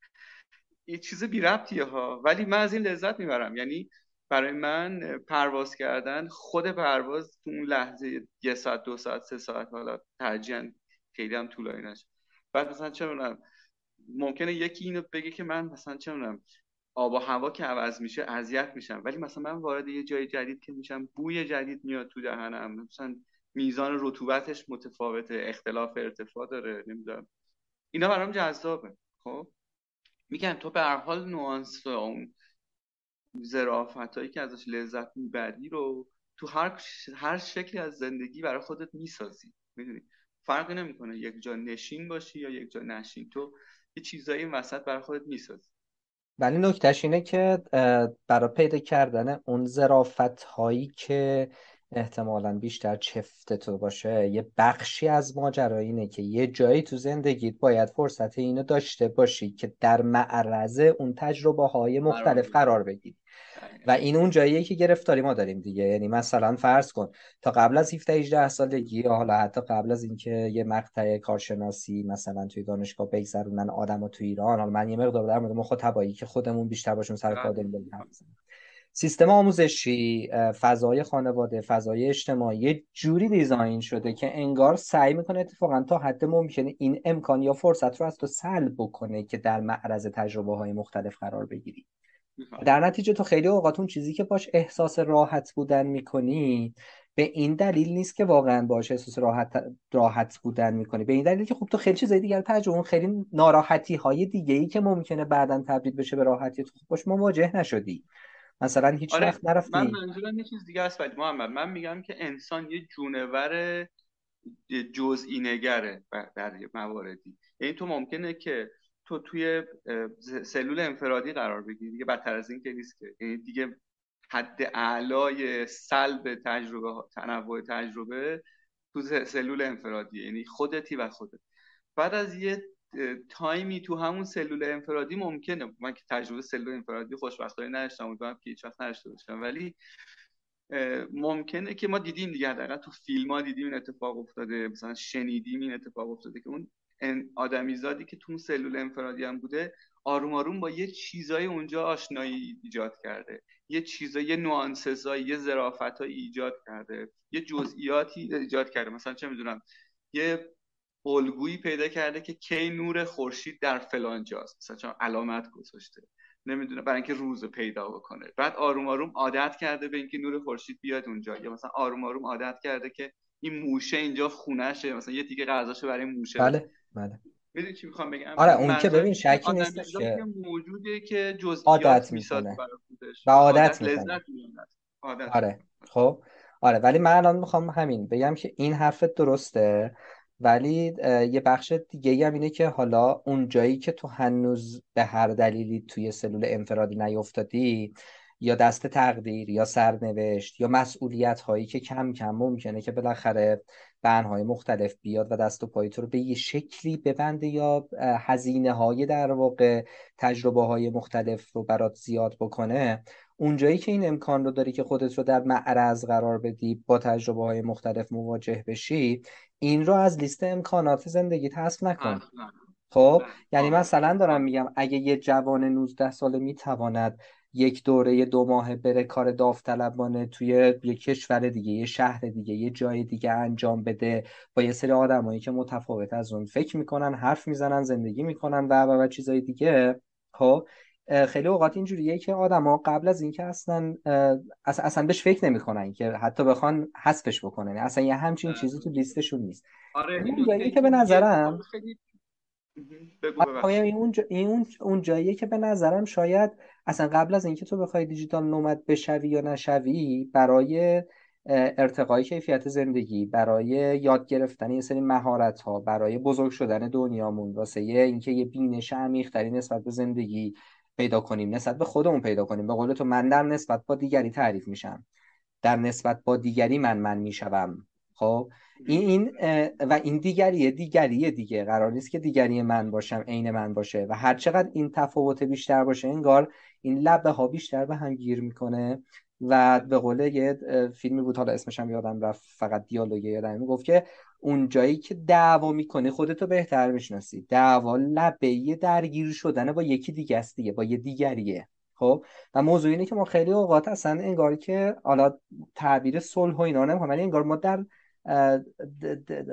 Speaker 2: این چیز بی ربطیه ها ولی من از این لذت می‌برم. یعنی برای من پرواز کردن خود پرواز تو اون لحظه یه ساعت دو ساعت سه ساعت حالا ترجیحاً خیلی هم طولانی نشه. بعد مثلا چه ممکنه یکی اینو بگه که من مثلا چه آب و هوا که عوض میشه اذیت میشم. ولی مثلا من وارد یه جای جدید که میشم بوی جدید میاد تو دهنم. مثلا میزان رطوبتش متفاوته اختلاف ارتفاع داره نمی‌دونم. اینا برام جذابه. خب؟ میگم تو به هر حال نوانس اون ظرافت هایی که ازش لذت می‌بری رو تو هر هر شکلی از زندگی برای خودت می‌سازی. می‌دونی؟ فرقی نمی‌کنه یک جا نشین باشی یا یک جا نشین. تو یه چیزایی وسط برای خودت می‌سازی.
Speaker 1: ولی نکتهش اینه که برای پیدا کردن اون ظرافت هایی که احتمالا بیشتر چفت تو باشه یه بخشی از ماجرا اینه که یه جایی تو زندگیت باید فرصت اینو داشته باشی که در معرض اون تجربه های مختلف قرار بگیری. و این اون جاییه که گرفتاری ما داریم دیگه. یعنی مثلا فرض کن تا قبل از 17 18 سالگی یا حالا حتی قبل از اینکه یه مقطع کارشناسی مثلا توی دانشگاه بگذرونن آدمو تو ایران حالا من یه مقدار در مورد مخاطبایی که خودمون بیشتر باشون سر کار داریم سیستم آموزشی فضای خانواده فضای اجتماعی یه جوری دیزاین شده که انگار سعی می‌کنه اتفاقا تا حد ممکنه این امکان یا فرصت رو از تو سلب بکنه که در معرض تجربه های مختلف قرار بگیری. در نتیجه تو خیلی اوقات اون چیزی که باش احساس راحت بودن می‌کنی به این دلیل نیست که واقعا باش احساس راحت راحت بودن می‌کنی. به این دلیل که خب تو خیلی چیزای دیگر تجربه خیلی ناراحتی های دیگه ای که ممکنه بعدا تبدیل بشه به راحتی تو خب باش مواجه نشدی. مثلا هیچ آره وقت نرفتی.
Speaker 2: من منظورم یه چیز دیگه است ولی محمد من میگم که انسان یه جونور جزئی نگره در مواردی یعنی تو ممکنه که تو توی سلول انفرادی قرار بگیری. دیگه بدتر از این که نیست که. یعنی دیگه حد اعلای سلب تجربه تنوع تجربه تو سلول انفرادی. یعنی خودتی و خودت. بعد از یه تایمی تو همون سلول انفرادی ممکنه. من که تجربه سلول انفرادی خوشبختانه نداشتم. امیدوارم که هیچ وقت نداشته باشم. ولی ممکنه که ما دیدیم دیگه. حداقل تو فیلم ها دیدیم این اتفاق افتاده. مثلا شنیدیم این اتفاق افتاده که اون آدمیزادی که تو سلول انفرادی هم بوده آروم آروم با یه چیزای اونجا آشنایی ایجاد کرده. یه چیزای یه نوانسزایی یه ظرافتایی ایجاد کرده. یه جزئیاتی ایجاد کرده. مثلا چه می‌دونم یه الگویی پیدا کرده که کی نور خورشید در فلان جاست. مثلا چون علامت گذاشته. نمی‌دونه برای اینکه روز پیدا بکنه. بعد آروم آروم عادت کرده به اینکه نور خورشید بیاد اونجا. یا مثلا آروم آروم عادت کرده که این موشه اینجا خونهشه. مثلا یه دیگه غذاشو برای موشه.
Speaker 1: بله. بله.
Speaker 2: می‌دونی چی می‌خوام بگم؟
Speaker 1: آره اون که ببین شکی نیستش
Speaker 2: که موجوده که
Speaker 1: جزئیات می‌سازه و عادت می‌کنه. آره. خب. آره ولی من الان می‌خوام همین بگم که این حرفت درسته ولی یه بخش دیگه هم اینه که حالا اون جایی که تو هنوز به هر دلیلی توی سلول انفرادی نیفتادی یا دست تقدیر یا سرنوشت یا مسئولیت هایی که کم کم ممکنه که بالاخره بنهای مختلف بیاد و دست و پای تو رو به یه شکلی ببنده یا هزینه های در واقع تجربه های مختلف رو برات زیاد بکنه. اونجایی که این امکان رو داری که خودت رو در معرض قرار بدی با تجربه های مختلف مواجه بشی این رو از لیست امکانات زندگی حذف نکن. خب؟ یعنی مثلا دارم میگم اگه یه جوان 19 ساله می‌تواند یک دوره دو ماه بره کار داوطلبانه توی یه کشور دیگه یه شهر دیگه یه جای دیگه انجام بده. با یه سری آدمایی که متفاوت از اون فکر می‌کنن حرف می‌زنن زندگی می‌کنن و و, و چیزای دیگه. خب خیلی اوقات اینجوریه که آدما قبل از اینکه اصلا اصلا بهش فکر نمی‌کنن که حتی بخوان حذفش بکنن. اصلا یه همچین چیزی تو لیستشون نیست.
Speaker 2: آره
Speaker 1: این که به نظرم آره، این اون, این اون جاییه که به نظرم شاید اصلا قبل از اینکه تو بخوای دیجیتال نومد بشوی یا نشوی برای ارتقای کیفیت زندگی برای یاد گرفتن یه سری مهارت ها برای بزرگ شدن دنیامون واسه اینکه یه بینش عمیق‌تری نسبت به زندگی پیدا کنیم نسبت به خودمون پیدا کنیم. به قول تو من در نسبت با دیگری تعریف میشم. در نسبت با دیگری من من می‌شوم. خب این و این دیگریه دیگریه دیگه. قرار نیست که دیگری من باشم عین من باشه. و هر چقدر این تفاوت بیشتر باشه انگار این لبه ها بیشتر به هم گیر می‌کنه. و به قول یه فیلمی بود حالا اسمش هم یادم رفت فقط دیالوگی یادم می‌گفت که اون جایی که دعوا می‌کنی خودتو بهتر می‌شناسی دعوا لبه درگیر شدن با یکی دیگه است دیگه با یه دیگریه. خب؟ و موضوع اینه که ما خیلی اوقات اصلا انگار که حالا تعبیر صلح و اینا نمی‌خوام ولی انگار ما در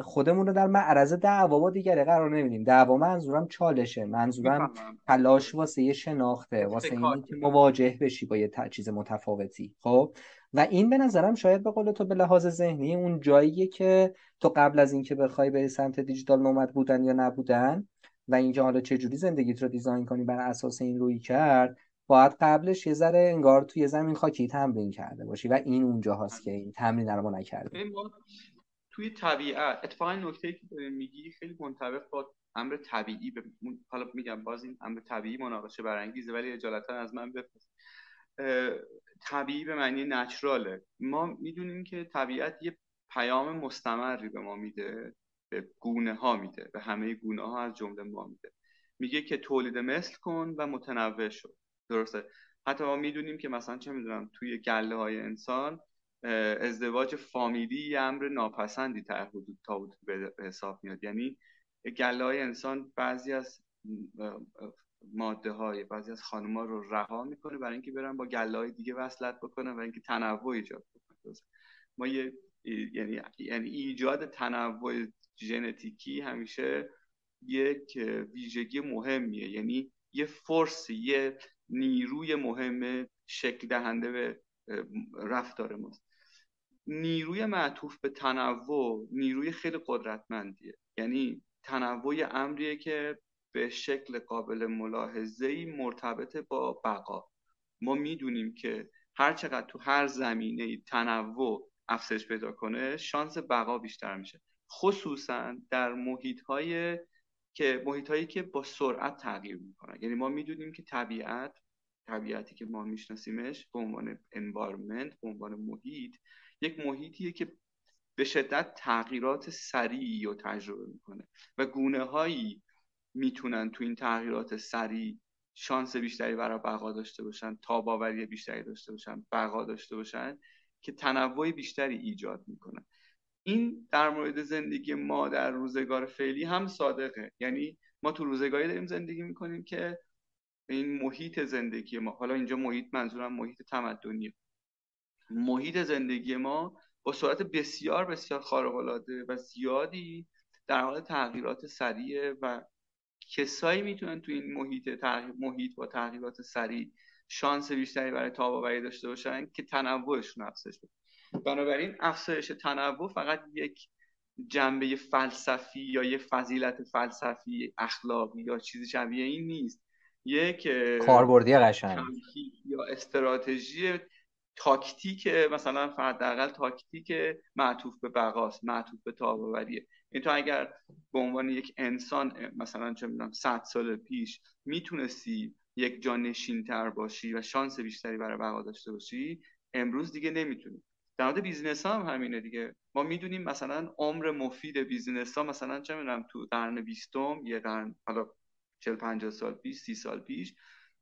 Speaker 1: خودمون رو در معرض دعوا با دیگری قرار نمیدیم. دعوا منظورم چالشه منظورم تلاش واسه یه شناخته واسه اینکه که مواجه بشی با یه چیز متفاوتی. خب؟ و این به نظرم شاید به قول تو به لحاظ ذهنی اون جاییه که تو قبل از اینکه بخوای بری سمت دیجیتال نومد بودن یا نبودن و اینکه حالا چه جوری زندگیت رو دیزاین کنی بر اساس این روی کرد باید قبلش یه ذره انگار توی زمین خاکی تمرین کرده باشی. و این اونجا هست که این تمرین رو ما نکردیم.
Speaker 2: توی طبیعت اتفاقا نکته که میگی خیلی منطبق با امر طبیعی به حالا میگم باز این امر طبیعی مناقشه برانگیزه ولی اجالتا از من بپرس. طبیعی به معنی نچراله. ما می‌دونیم که طبیعت یه پیام مستمری به ما میده به گونه ها میده به همه گونه ها از جمله ما میده. میگه که تولید مثل کن و متنوع شد درسته؟ حتی ما می‌دونیم که مثلا چه می‌دونم توی گله های انسان ازدواج فامیلی یه امر ناپسندی تا حدود تا به حساب میاد. یعنی گله های انسان بعضی از ماده های بعضی از خانم ها رو رها می‌کنه برای اینکه برن با گله های دیگه وصلت بکنه و اینکه تنوع ایجاد بکنه ما یه یعنی یعنی ایجاد تنوع ژنتیکی همیشه یک ویژگی مهمیه. یعنی یه فرس یه نیروی مهم شکل دهنده به رفتار ماست. نیروی معطوف به تنوع نیروی خیلی قدرتمندیه. یعنی تنوع امریه که به شکل قابل ملاحظه مرتبط با بقا. ما می‌دونیم که هر چقدر تو هر زمینه تنوع افزایش پیدا کنه شانس بقا بیشتر میشه. خصوصا در محیط که محیط که با سرعت تغییر می‌کنن. یعنی ما می‌دونیم که طبیعت طبیعتی که ما میشناسیمش به عنوان انوایرمنت به عنوان محیط یک محیطیه که به شدت تغییرات سریعی رو تجربه می‌کنه و گونه هایی می‌تونن تو این تغییرات سریع شانس بیشتری برای بقا داشته باشن تاباوری بیشتری داشته باشن بقا داشته باشن که تنوع بیشتری ایجاد می‌کنن. این در مورد زندگی ما در روزگار فعلی هم صادقه. یعنی ما تو روزگاری داریم زندگی می‌کنیم که این محیط زندگی ما. حالا اینجا محیط منظورم محیط تمدنی محیط زندگی ما با سرعت بسیار بسیار خارق العاده و زیادی در حال تغییرات سریع و کسایی می‌تونن تو این محیط محیط با تغییرات سریع شانس بیشتری برای تاباوری داشته باشن که تنوعشون افزایش بده. بنابراین افزایش تنوع فقط یک جنبه فلسفی یا یه فضیلت فلسفی اخلاقی یا چیزی شبیه این نیست. یک
Speaker 1: کاربردی قشنگ.
Speaker 2: یا استراتژی تاکتیک مثلا حداقل تاکتیک معطوف به بقاس معطوف به تاباوریه. این تو اگر به عنوان یک انسان مثلا چه می‌دونم 100 سال پیش می‌تونستی یکجانشین‌تر باشی و شانس بیشتری برای بقا داشته باشی امروز دیگه نمی‌تونی. در مورد business ها هم همینه دیگه. ما می‌دونیم مثلا عمر مفید business ها مثلا چه می‌دونم تو قرن بیستم یه قرن حالا 40 50 سال پیش 30 سال پیش.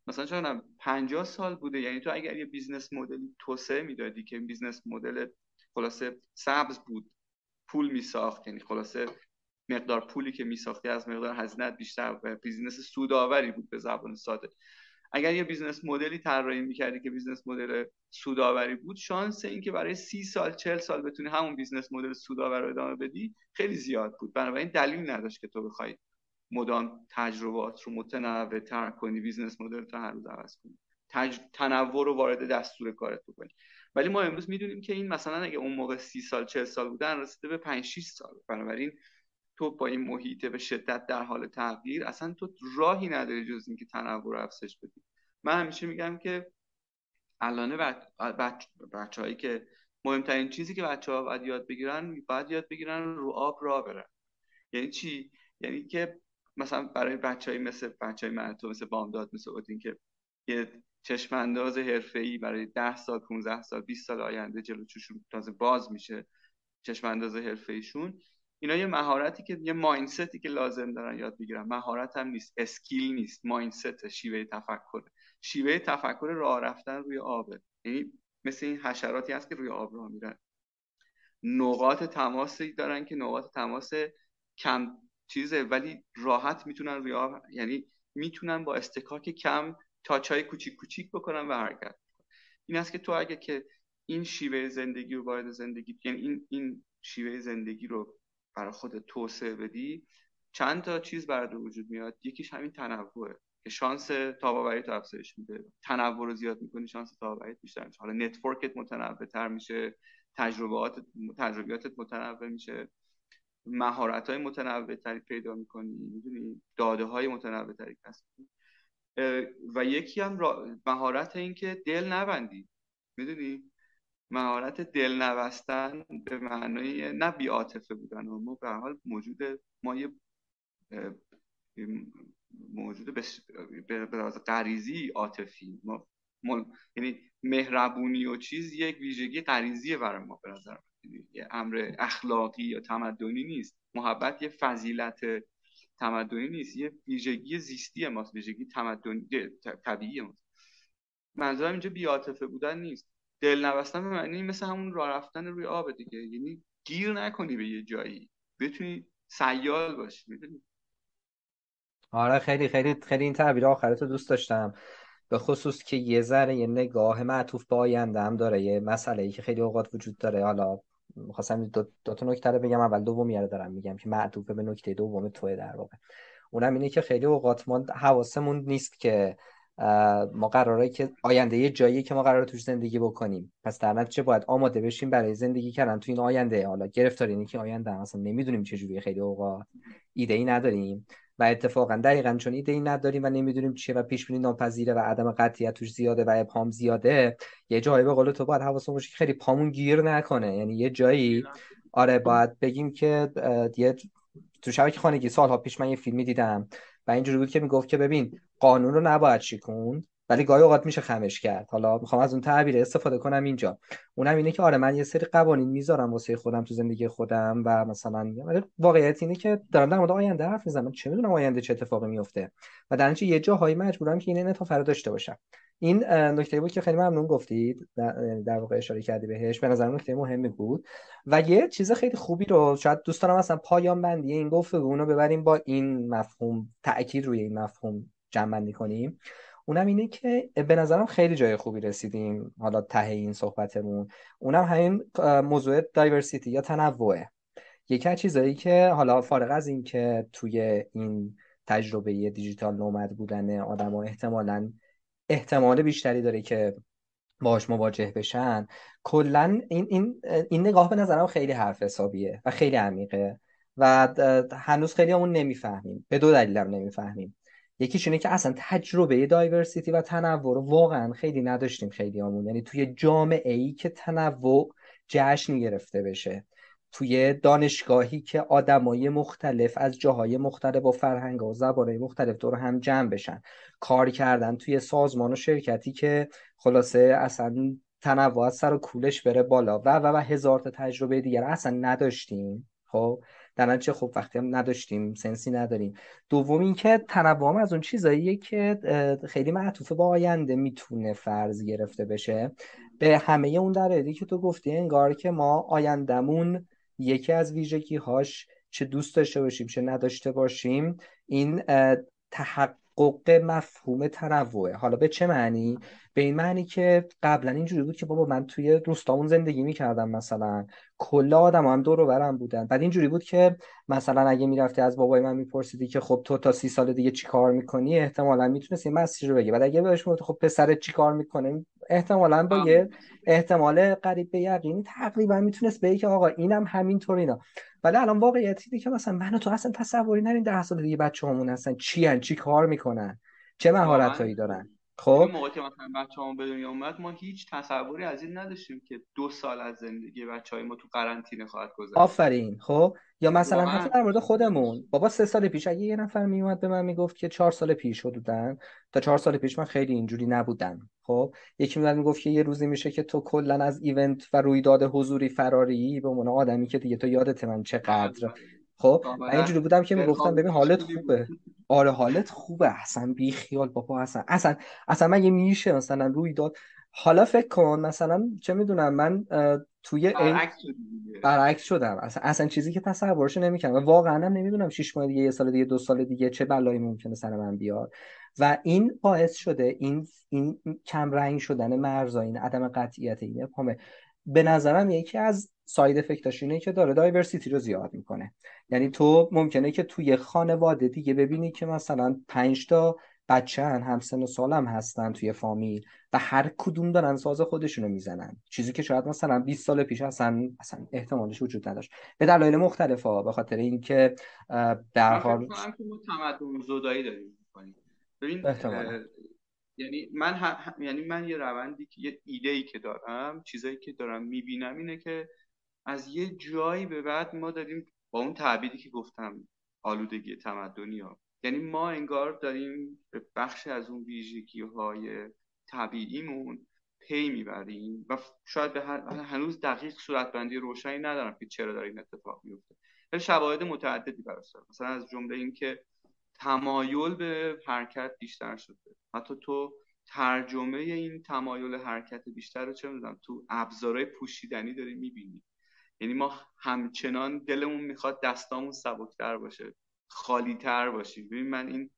Speaker 2: مثلا چون 50 سال بوده. یعنی تو اگر یه business model ی توسعه می‌دادی که business model خلاصه سبز بود پول میساخت. یعنی خلاصه مقدار پولی که میساختی از مقدار هزینت بیشتر و business سودآوری بود به زبان ساده. اگر یه business model ی طراحی می‌کردی که business model سودآوری بود شانس اینکه برای سی سال چل سال بتونی همون business model سودآور رو ادامه بدی خیلی زیاد بود. بنابراین دلیل نداشت که تو بخوای مدام تجربات رو متنوع تر کنی business model تو هر روز عوض کنی. تج... تنوع رو وارد دستور کارت بکنی. ولی ما امروز می‌دونیم که این مثلا اگه اون موقع سی سال چه سال بودن رسیده به 5 6 سال. بنابراین تو با این محیط به شدت در حال تغییر اصلا تو راهی نداری جز اینکه تنوع رو افزایش بدی. من همیشه میگم که الان بچ... بچههایی که مهمترین چیزی که بچه ها باید یاد بگیرن باید یاد بگیرن رو آب را برن. یعنی چی؟ یعنی که مثلا برای بچه مثل بچه های تو مثل بامداد مثل اودین که یه چشم انداز ای برای 10 سال 15 سال 20 سال آینده جلو چشون تازه باز میشه چشم انداز ایشون اینا یه مهارتی که یه مایندستی که لازم دارن یاد بگیرن. مهارت هم نیست اسکیل نیست. مایندست شیوه تفکر. شیوه تفکر راه رفتن روی آبه یعنی مثل این حشراتی هست که روی آب راه میرن. نقاط تماسی دارن که نقاط تماس کم چیزه ولی راحت می‌تونن آب یعنی می‌تونن با اصطکاک کم touch ای کوچیک کوچیک بکنن و حرکت این است که تو اگه که این شیوه زندگی رو وارد زندگی یعنی این این شیوه زندگی رو برای خود توسعه بدی چند تا چیز برات وجود میاد. یکیش همین تنوعه که شانس تاباوری تو افزایش میده. تنوع رو زیاد می‌کنی شانس تاباوری بیشتر میشه. حالا network ت متنوع تر میشه تجربات تجربیاتت متنوع میشه. مهارت های متنوع تری پیدا می‌کنی می‌دونی؟ داده های متنوع تری کسب و یکی هم مهارت این که دل نبندی. می‌دونی؟ مهارت دل نبستن به معنای نه بیاتفه بودن و ما به حال موجود ما یه موجود به غریزی عاطفی. ما یعنی مهربونی و چیز یک ویژگی غریزیه برای ما به نظر یه امر اخلاقی یا تمدنی نیست. محبت یه فضیلت تمدنی نیست. یه ویژگی زیستی ماست. ویژگی تمدنی طبیعی ماست. منظورم اینجا بیاتفه بودن نیست. دل نبستن به معنی مثل همون راه رفتن روی آب دیگه. یعنی گیر نکنی به یه جایی. بتونی سیال باشی می‌دونی؟
Speaker 1: آره خیلی خیلی خیلی این تعبیر آخرتو دوست داشتم. به خصوص که یه ذره یه نگاه معطوف به آینده هم داره. یه مسئله ای که خیلی اوقات وجود داره. حالا می‌خواستم دو, دو تا نکته رو بگم اول دومی رو دارم میگم که معطوف به نکته دوم توه در واقع. اونم اینه که خیلی اوقات ما حواسمون نیست که ما قراره که آینده یه جایی که ما قراره توش زندگی بکنیم. پس در نتیجه باید آماده بشیم برای زندگی کردن تو این آینده؟ حالا گرفتاری اینه که آینده اصلا نمی‌دونیم چه خیلی اوقات ایده ای نداریم. و اتفاقا دقیقا چون ایده ای نداریم و نمی‌دونیم چیه و پیش بینی ناپذیره و عدم قطعیت توش زیاده و ابهام زیاده یه جایی به قول تو باید حواسمون باشه خیلی پامون گیر نکنه. یعنی یه جایی آره باید بگیم که یه تو شبکه خانگی سالها پیش من یه فیلمی دیدم و اینجوری بود که می‌گفت که ببین قانون رو نباید شکوند. ولی گاهی اوقات میشه خمش کرد. حالا می‌خوام از اون تعبیر استفاده کنم اینجا. اونم اینه که آره من یه سری قوانین می‌ذارم واسه خودم تو زندگی خودم و مثلا واقعیت اینه که دارم در مورد آینده حرف می‌زنم. چه می‌دونم آینده چه اتفاقی میفته و در یه جاهایی مجبورم که این انعطاف رو داشته باشم. این نکته بود که خیلی ممنون گفتید. در واقع اشاره کردی بهش. به نظر نکته مهمی بود. و یه چیز خیلی خوبی رو شاید دوست دارم مثلا پایان بندی این گفتگو رو ببریم با این مفهوم تاکید روی این مفهوم جمع بندی کنیم. اونم اینه که به نظرم خیلی جای خوبی رسیدیم حالا ته این صحبتمون. اونم همین موضوع دایورسیتی یا تنوعه. یکی از چیزایی که حالا فارغ از این که توی این تجربه دیجیتال نومد بودن آدم ها احتمالا احتمال بیشتری داره که باش مواجه بشن کلا این, این, این نگاه به نظرم خیلی حرف حسابیه و خیلی عمیقه و هنوز خیلی همون نمی‌فهمیم. به دو دلیلم نمی‌فهمیم. یکیش اینه که اصلا تجربه دایورسیتی و تنوع رو واقعا خیلی نداشتیم خیلی همون یعنی توی جامعه ای که تنوع جشن گرفته بشه توی دانشگاهی که آدمای مختلف از جاهای مختلف با فرهنگ و زبانهای مختلف دور هم جمع بشن کار کردن توی سازمان و شرکتی که خلاصه اصلا تنوع از سر و کولش بره بالا و و و هزار تا تجربه دیگر اصلا نداشتیم. خب؟ در چه خب وقتی هم نداشتیم سنسی نداریم. دوم اینکه تنوع از اون چیزاییه که خیلی معطوفه با آینده می‌تونه فرض گرفته بشه. به همه اون درایدی که تو گفتی انگار که ما آیندهمون یکی از ویژگی هاش چه دوست داشته باشیم چه نداشته باشیم این تحقق مفهوم تنوعه. حالا به چه معنی؟ به این معنی که قبلا اینجوری بود که بابا من توی روستامون زندگی می‌کردم مثلا. کل آدم هم دور برم بودن. بعد اینجوری بود که مثلا اگه می‌رفتی از بابای من میپرسیدی که خب تو تا سی سال دیگه چی کار می‌کنی؟ احتمالا می‌تونستی مسیر رو بگی. بعد اگه بهش خب پسرت چی کار می‌کنه؟ احتمالا با یه احتمال قریب به یقینی تقریبا می‌تونست بگی که آقا اینم همینطور اینا. ولی الان واقعیتی که مثلا من تو اصلا تصوری نرین ده سال دیگه بچه همون هستن. چی هن؟ چی کار می‌کنن؟ چه مهارت هایی دارن؟
Speaker 2: خب. موقع که مثلا بچه‌مون به دنیا اومد ما هیچ تصوری از این نداشتیم که دو سال از زندگی بچهای ما تو قرنطینه خواهد گذشت.
Speaker 1: آفرین. خب. یا مثلا حتی در مورد خودمون. بابا سه سال پیش اگه یه نفر میومد به من می‌گفت که چهار سال پیش حدودن تا چهار سال پیش من خیلی اینجوری نبودم. خب. یکی میاد می‌گفت که یه روزی میشه که تو کلا از ایونت و رویداد حضوری فراری به عنوان آدمی که دیگه تو یادت من چقدر خب من اینجوری بودم که می‌گفتم ببین حالت خوبه. آره حالت خوبه. اصلا بی خیال بابا اصلا اصلا اصلا مگه میشه مثلا روی داد؟ حالا فکر کن مثلا چه می‌دونم من توی برعکس شدم. اصلا اصلا چیزی که تصورش نمی‌کنم واقعا هم نمی‌دونم شش ماه دیگه یه سال دیگه دو سال دیگه چه بلایی ممکنه سر من بیاد. و این باعث شده این این کم رنگ شدن مرزا این عدم قطعیت این به نظرم یکی از ساید افکتاش اینه که داره دایورسیتی رو زیاد می‌کنه. یعنی تو ممکنه که توی خانواده دیگه ببینی که مثلا پنج تا بچه هن همسن و سالم هستن توی فامیل و هر کدوم دارن ساز خودشونو می‌زنن. چیزی که شاید مثلا 20 سال پیش اصلا اصلا احتمالش وجود نداشت. به دلایل مختلف ها به خاطر اینکه در حال
Speaker 2: تمدن زدایی داریم ببین یعنی من یعنی من یه روندی که یه ایده ای که دارم چیزایی که دارم می‌بینم اینه که از یه جایی به بعد ما داریم با اون تعبیری که گفتم آلودگی تمدنی ها یعنی ما انگار داریم به بخش از اون ویژگی های طبیعیمون پی می‌بریم و شاید به هنوز دقیق صورتبندی روشنی ندارم که چرا داره این اتفاق میفته ولی شواهد متعددی براش مثلا از جمله اینکه تمایل به حرکت بیشتر شده. حتی تو ترجمه این تمایل حرکت بیشتر رو چه می‌دونم تو ابزارهای پوشیدنی داری می‌بینی. یعنی ما همچنان دلمون می‌خواد دستامون سبکتر باشه خالیتر باشیم. ببین من این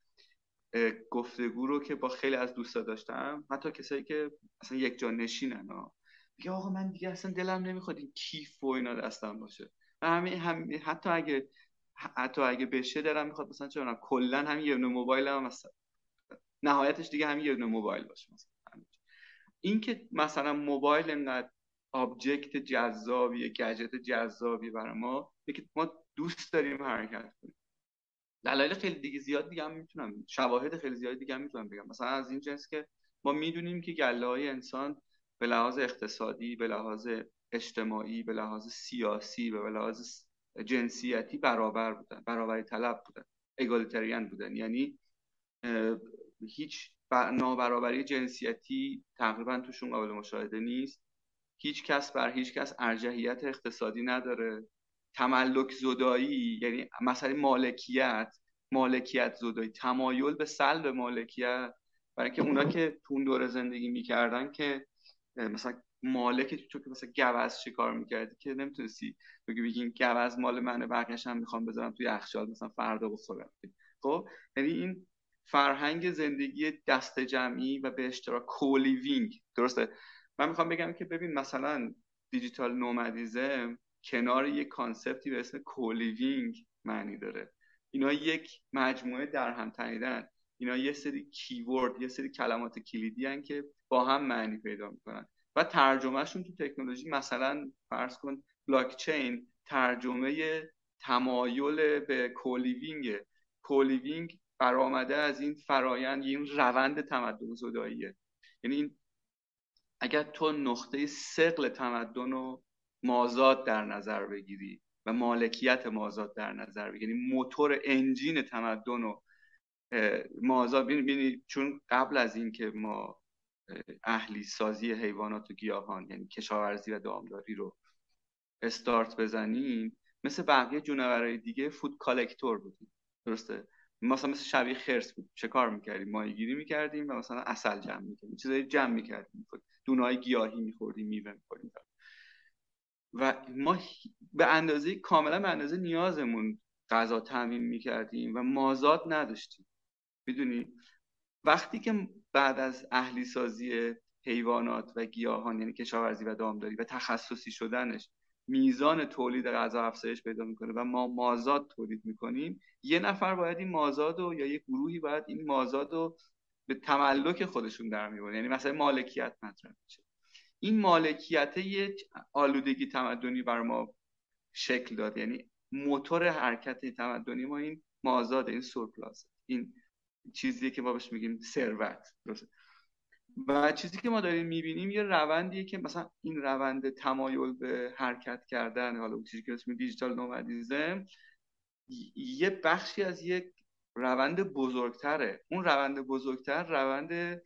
Speaker 2: گفتگو رو که با خیلی از دوستا داشتم حتی کسایی که اصلا یک جا نشینن ها میگه آقا من دیگه اصلا دلم نمی‌خواد این کیف و اینا دستم باشه. همین هم حتی اگه حتی اگه بشه دلم می‌خواد مثلا چه کلا همین یه موبایل هم مثلا. نهایتش دیگه همین یه موبایل باشه مثلا. این که مثلا موبایل انقدر آبجکت جذابی گجت جذابی برای ما که ما دوست داریم حرکت کنیم. دلایل خیلی دیگه زیاد دیگه هم می‌تونم شواهد خیلی زیاد دیگه هم می‌تونم بگم. مثلا از این جنس که ما می‌دونیم که گله های انسان به لحاظ اقتصادی به لحاظ اجتماعی به لحاظ سیاسی به لحاظ جنسیتی برابر بودن برابری طلب بودن اگالیتریان بودن. یعنی هیچ نابرابری جنسیتی تقریبا توشون قابل مشاهده نیست. هیچ کس بر هیچ کس ارجحیت اقتصادی نداره. تملک زدایی یعنی مثلا مالکیت مالکیت زدایی. تمایل به سلب مالکیت. برای که اونا که تو دوره زندگی می‌کردن که مثلا مالک تو که مثلا گوزن شکار می‌کردی که نمی‌تونستی بگی بگین گوزن مال منه بقیه‌اش هم می‌خوام بذارم توی یخچال مثلا فردا بخورم. خب؟ یعنی این فرهنگ زندگی دست جمعی و به اشتراک co-living درسته؟ من می‌خوام بگم که ببین مثلا digital nomadism کنار یک concept ی به اسم co-living معنی داره. اینا یک مجموعه در هم تنیدن. اینا یه سری keyword یه سری کلمات کلیدی هن که با هم معنی پیدا می‌کنن. و ترجمهشون تو تکنولوژی مثلا فرض کن بلاکچین ترجمه تمایل به co-living co-living برآمده از این فرایند این روند تمدن زداییه. یعنی اگر تو نقطه ثقل تمدن رو مازاد در نظر بگیری و مالکیت مازاد در نظر بگیری یعنی موتور انجین تمدن رو مازاد بینید چون قبل از اینکه ما اهلی سازی حیوانات و گیاهان یعنی کشاورزی و دامداری رو استارت بزنیم مثل بقیه جونورهای دیگه فود کالکتور بودیم. درسته؟ مثلا مثل شبیه خرس بود. چه کار می‌کردیم؟ ماهیگیری می‌کردیم و مثلا اصل جمع می‌کردیم. چیزای جمع می‌کردیم. دونای گیاهی میخوردیم میوه میخوردیم. و ما به اندازه کاملا به اندازه نیازمون غذا تامین می‌کردیم و مازاد نداشتیم. می‌دونی؟ وقتی که بعد از اهلی سازی حیوانات و گیاهان یعنی کشاورزی و دامداری و تخصصی شدنش میزان تولید غذا افزایش پیدا می‌کنه و ما مازاد تولید می‌کنیم. یه نفر باید این مازاد و یا یه گروهی باید این مازاد رو به تملک خودشون در می‌برن یعنی مثلا مالکیت مطرح میشه. این مالکیت یه آلودگی تمدنی بر ما شکل داد. یعنی موتور حرکت تمدنی ما این مازاد این سورپلاس این چیزی که ما بهش میگیم ثروت. و چیزی که ما داریم می‌بینیم یه روندیه که مثلا این روند تمایل به حرکت کردن حالا چیزی که اسم دیجیتال نومدیزم یه بخشی از یک روند بزرگتره. اون روند بزرگتر روند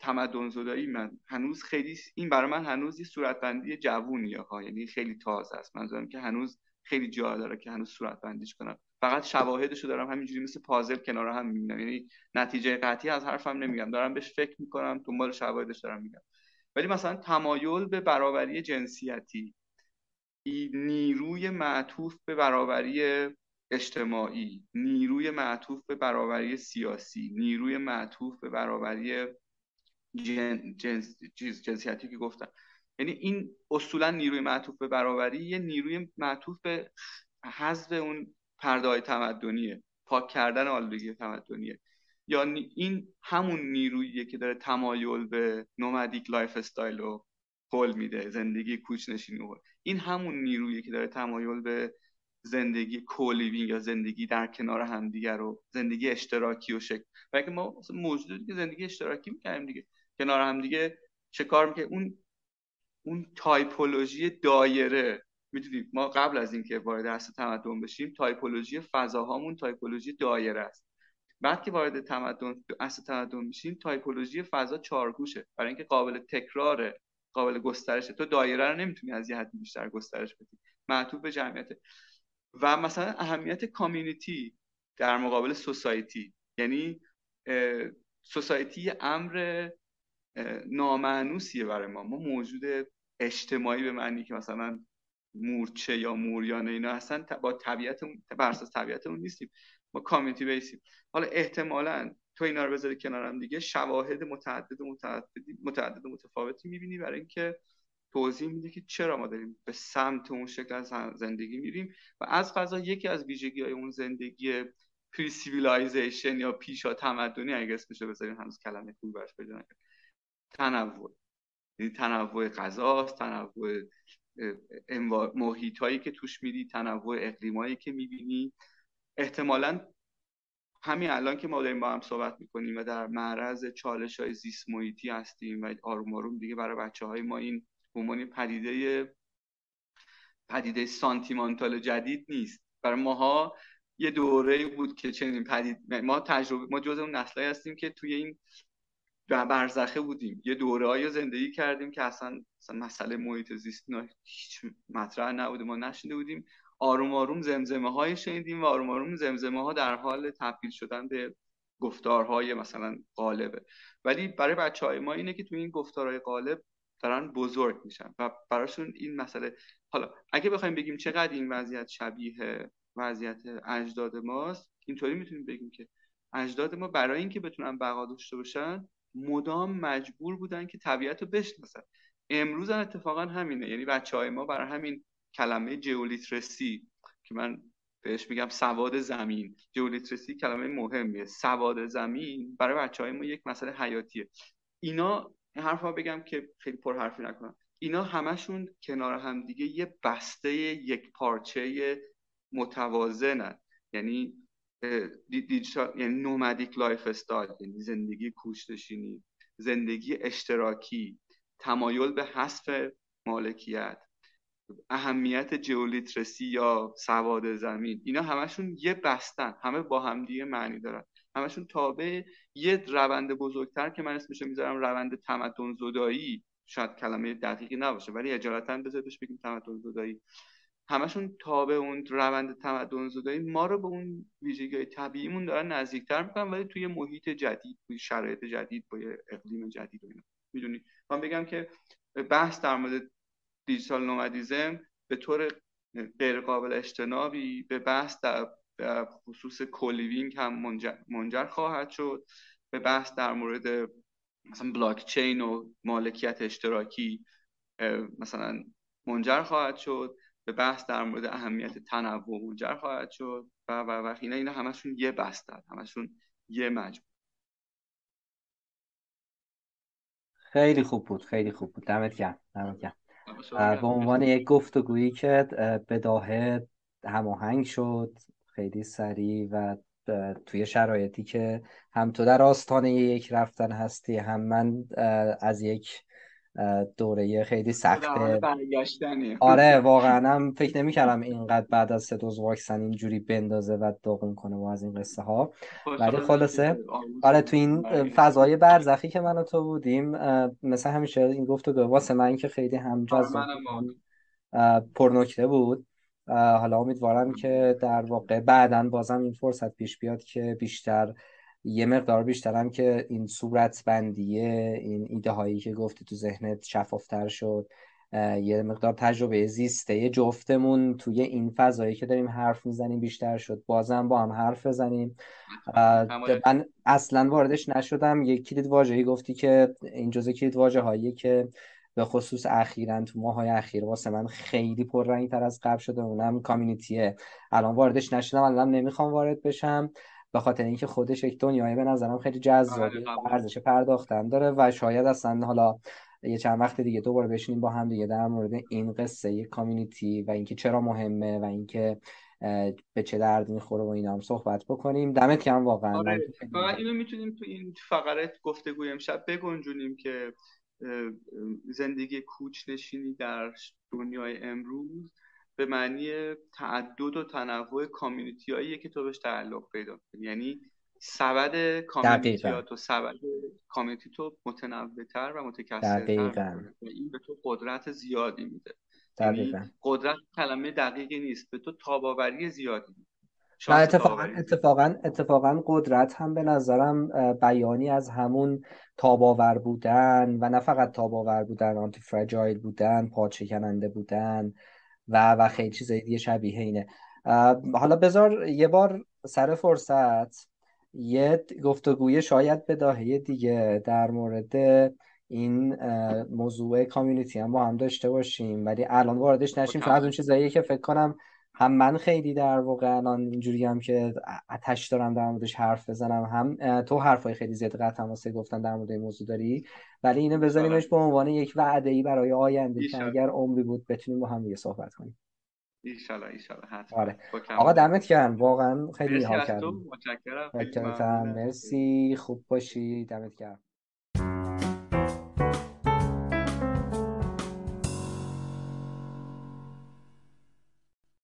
Speaker 2: تمدن زدایی من هنوز خیلی این برای من هنوز یه صورتبندی جوونیه ها. یعنی خیلی تازه است. منظورم که هنوز خیلی جا داره که هنوز صورت بندیش کنم. فقط شواهدشو دارم همینجوری مثل پازل کنار هم می‌بینم. یعنی نتیجه قطعی از حرفم نمیگم. دارم بهش فکر می‌کنم دنبال شواهدش دارم میگم. ولی مثلا تمایل به برابری جنسیتی نیروی معطوف به برابری اجتماعی نیروی معطوف به برابری سیاسی نیروی معطوف به برابری جنس، جنسیتی که گفتم. یعنی این اصولا نیروی معطوف به برابری یه نیروی معطوف به حذف اون پرده تمدنیه. پاک کردن آلودگی تمدنیه. یا این همون نیروییه که داره تمایل به nomadic lifestyle رو قول میده زندگی کوچنشینی این همون نیرویی که داره تمایل به زندگی co-living یا زندگی در کنار همدیگه رو زندگی اشتراکی و شکل. و ما موجودی که زندگی اشتراکی می‌کنیم دیگه کنار همدیگه چه کار می‌کنه اون اون typology دایره می‌دونید ما قبل از اینکه وارد عصر تمدن بشیم typology فضاهامون typology دایره است. بعد که وارد تمدن اصل تمدن میشیم تایپولوژی فضا چارگوشه. برای اینکه قابل تکراره قابل گسترشه. تو دایره رو نمی‌تونی از یه حد بیشتر گسترش بدی. معطوف به جمعیت. و مثلا اهمیت کامیونیتی در مقابل سوسایتی. یعنی سوسایتی امر نامعنوسیه برای ما. ما موجود اجتماعی به معنی که مثلا مورچه یا موریانه اینا اصلا با طبیعتمون بر اساس طبیعتمون نیستیم. ما community based یم. حالا احتمالا تو اینا رو بذاری کنارم دیگه شواهد متعدد متعدد متعدد متفاوتی می‌بینی برای اینکه توضیح میده که چرا ما داریم به سمت اون شکل از زندگی میریم و از قضا یکی از ویژگی های اون زندگی pre-civilization یا پیشا تمدنی اگه اسمش بذاریم هنوز کلمه خوبی براش پیدا تنوع. یعنی تنوع غذاست تنوع محیط هایی که توش میدی تنوع اقلیمایی که می‌بینی. احتمالا همین الان که ما داریم با هم صحبت می‌کنیم و در معرض چالش های زیست محیطی هستیم و آروم آروم دیگه برای بچه های ما این عنوان پدیده پدیده سانتیمانتال جدید نیست. برای ماها یه دوره بود که چنین پدید ما تجربه ما جز اون نسلایی هستیم که توی این برزخه بودیم. یه دوره زندگی کردیم که اصلا, مسئله محیط زیست هیچ مطرح نبوده. ما نشینده بودیم. آروم آروم زمزمه های شنیدیم و آروم آروم زمزمه ها در حال تبدیل شدن به گفتارهای مثلا قالبه ولی برای بچه های ما اینه که توی این گفتارهای قالب دارن بزرگ میشن و براشون این مسئله حالا اگه بخوایم بگیم چقدر این وضعیت شبیه وضعیت اجداد ماست اینطوری می‌تونیم بگیم که اجداد ما برای اینکه بتونن بقا داشته باشن مدام مجبور بودن که طبیعت رو بشناسن. امروز هم اتفاقا همینه. یعنی بچه های ما برای همین کلمه جیولیترسی که من بهش میگم سواد زمین. جیولیترسی کلمه مهمیه. سواد زمین برای بچه های ما یک مسئله حیاتیه. اینا این حرفا بگم که خیلی پر حرفی نکنم. اینا همشون کنار هم دیگه یه بسته یک پارچه متوازنن. یعنی دیجیتال یعنی nomadic lifestyle یعنی زندگی کوچنشینی زندگی اشتراکی تمایل به حذف مالکیت اهمیت geo-literacy یا سواد زمین. اینا همشون یه بسته‌ن همه با همدیگه معنی دارن. همشون تابع یه روند بزرگتر که من اسمشو می‌ذارم روند تمدن زدایی. شاید کلمه دقیقی نباشه ولی اجالتا بذارش بگیم تمدن زدایی. همشون تابع اون روند تمدن زدایی ما رو به اون ویژگی های طبیعیمون دارن نزدیکتر می‌کنن ولی توی محیط جدید توی شرایط جدید با اقلیم جدید و می‌دونی؟ من بگم که بحث در مورد digital nomadism به طور غیر قابل اجتنابی به بحث در خصوص co-living هم منجر, خواهد شد. به بحث در مورد مثلا بلاک چین و مالکیت اشتراکی مثلا منجر خواهد شد. به بحث در مورد اهمیت تنوع منجر خواهد شد و و و اینا اینا همشون یه بستن همشون یه مجموع
Speaker 1: خیلی خوب بود. خیلی خوب بود. دمت گرم. دمت گرم. به عنوان یک گفتگویی که بداهه هماهنگ شد خیلی سریع و توی شرایطی که هم تو در آستانه یک رفتن هستی هم من از یک دوره خیلی سخته. آره واقعا هم فکر نمی کردم اینقدر بعد از سه دوز واکسن اینجوری بندازه و داغون کنه و از این قصه ها. ولی خلاصه آره تو این فضای برزخی که من و تو بودیم مثل همیشه این گفت و واسه من که خیلی هم جذاب پرنکته بود. حالا امیدوارم که در واقع بعدا بازم این فرصت پیش بیاد که بیشتر یه مقدار بیشترم که این صورت بندیه این ایده هایی که گفتی تو ذهنت شفافتر شد یه مقدار تجربه زیسته جفتمون توی این فضایی که داریم حرف می‌زنیم بیشتر شد. بازم با هم حرف بزنیم. من اصلا واردش نشدم. یک کلید واژه‌ای گفتی که این جزء کلید واژه هایی که به خصوص اخیرا تو ماهای اخیر واسه من خیلی پررنگ تر از قبل شده اونم کامیونیتیه. الان واردش نشدم الان نمی‌خوام وارد بشم. به خاطر اینکه خودش یک دنیای به نظرم خیلی جذابه آره، ارزش پرداختن داره و شاید اصلا حالا یه چند وقت دیگه دوباره بشینیم با هم دیگه در مورد این قصه یک کامیونیتی و اینکه چرا مهمه و اینکه به چه درد می‌خوره و اینا هم صحبت بکنیم دمت گرم واقعا
Speaker 2: آره. اینو می‌تونیم تو این فقرات گفتگوی امشب بگنجونیم که زندگی کوچ نشینی در دنیای امروز به معنی تعدد و تنوع کامیونیتی هایی که تو بهش تعلق پیدا کنی. یعنی سبد کامیونیتی تو سبد کامیونیتی تو متنوعتر و متکثرتر این به تو قدرت زیادی میده. یعنی قدرت کلمه دقیقی نیست به تو تاباوری زیادی میده.
Speaker 1: اتفاقا اتفاقا اتفاقا قدرت هم به نظرم بیانی از همون تاباور بودن و نه فقط تاباور بودن آنتی فرجایل بودن پاچه کننده بودن و و خیلی چیزای دیگه شبیه اینه. حالا بذار یه بار سر فرصت یه گفتگوی شاید به داهه دیگه در مورد این موضوع کامیونیتی هم با هم داشته باشیم ولی الان واردش نشیم. چون از اون چیزایی که فکر کنم هم من خیلی در واقع الان اینجوری هم که اتش دارم در موردش حرف بزنم هم تو حرفای خیلی زیاد قطع تماسه گفتن در مورد این موضوع داری؟ ولی اینو بذاریمش به عنوان یک وعده ای برای آینده که اگر عمری بود بتونیم با هم دیگه صحبت کنیم.
Speaker 2: ایشالا ایشالا
Speaker 1: آره. آقا دمت گرم. واقعا خیلی حال کردم متشکرم. مرسی. خوب باشی. دمت گرم.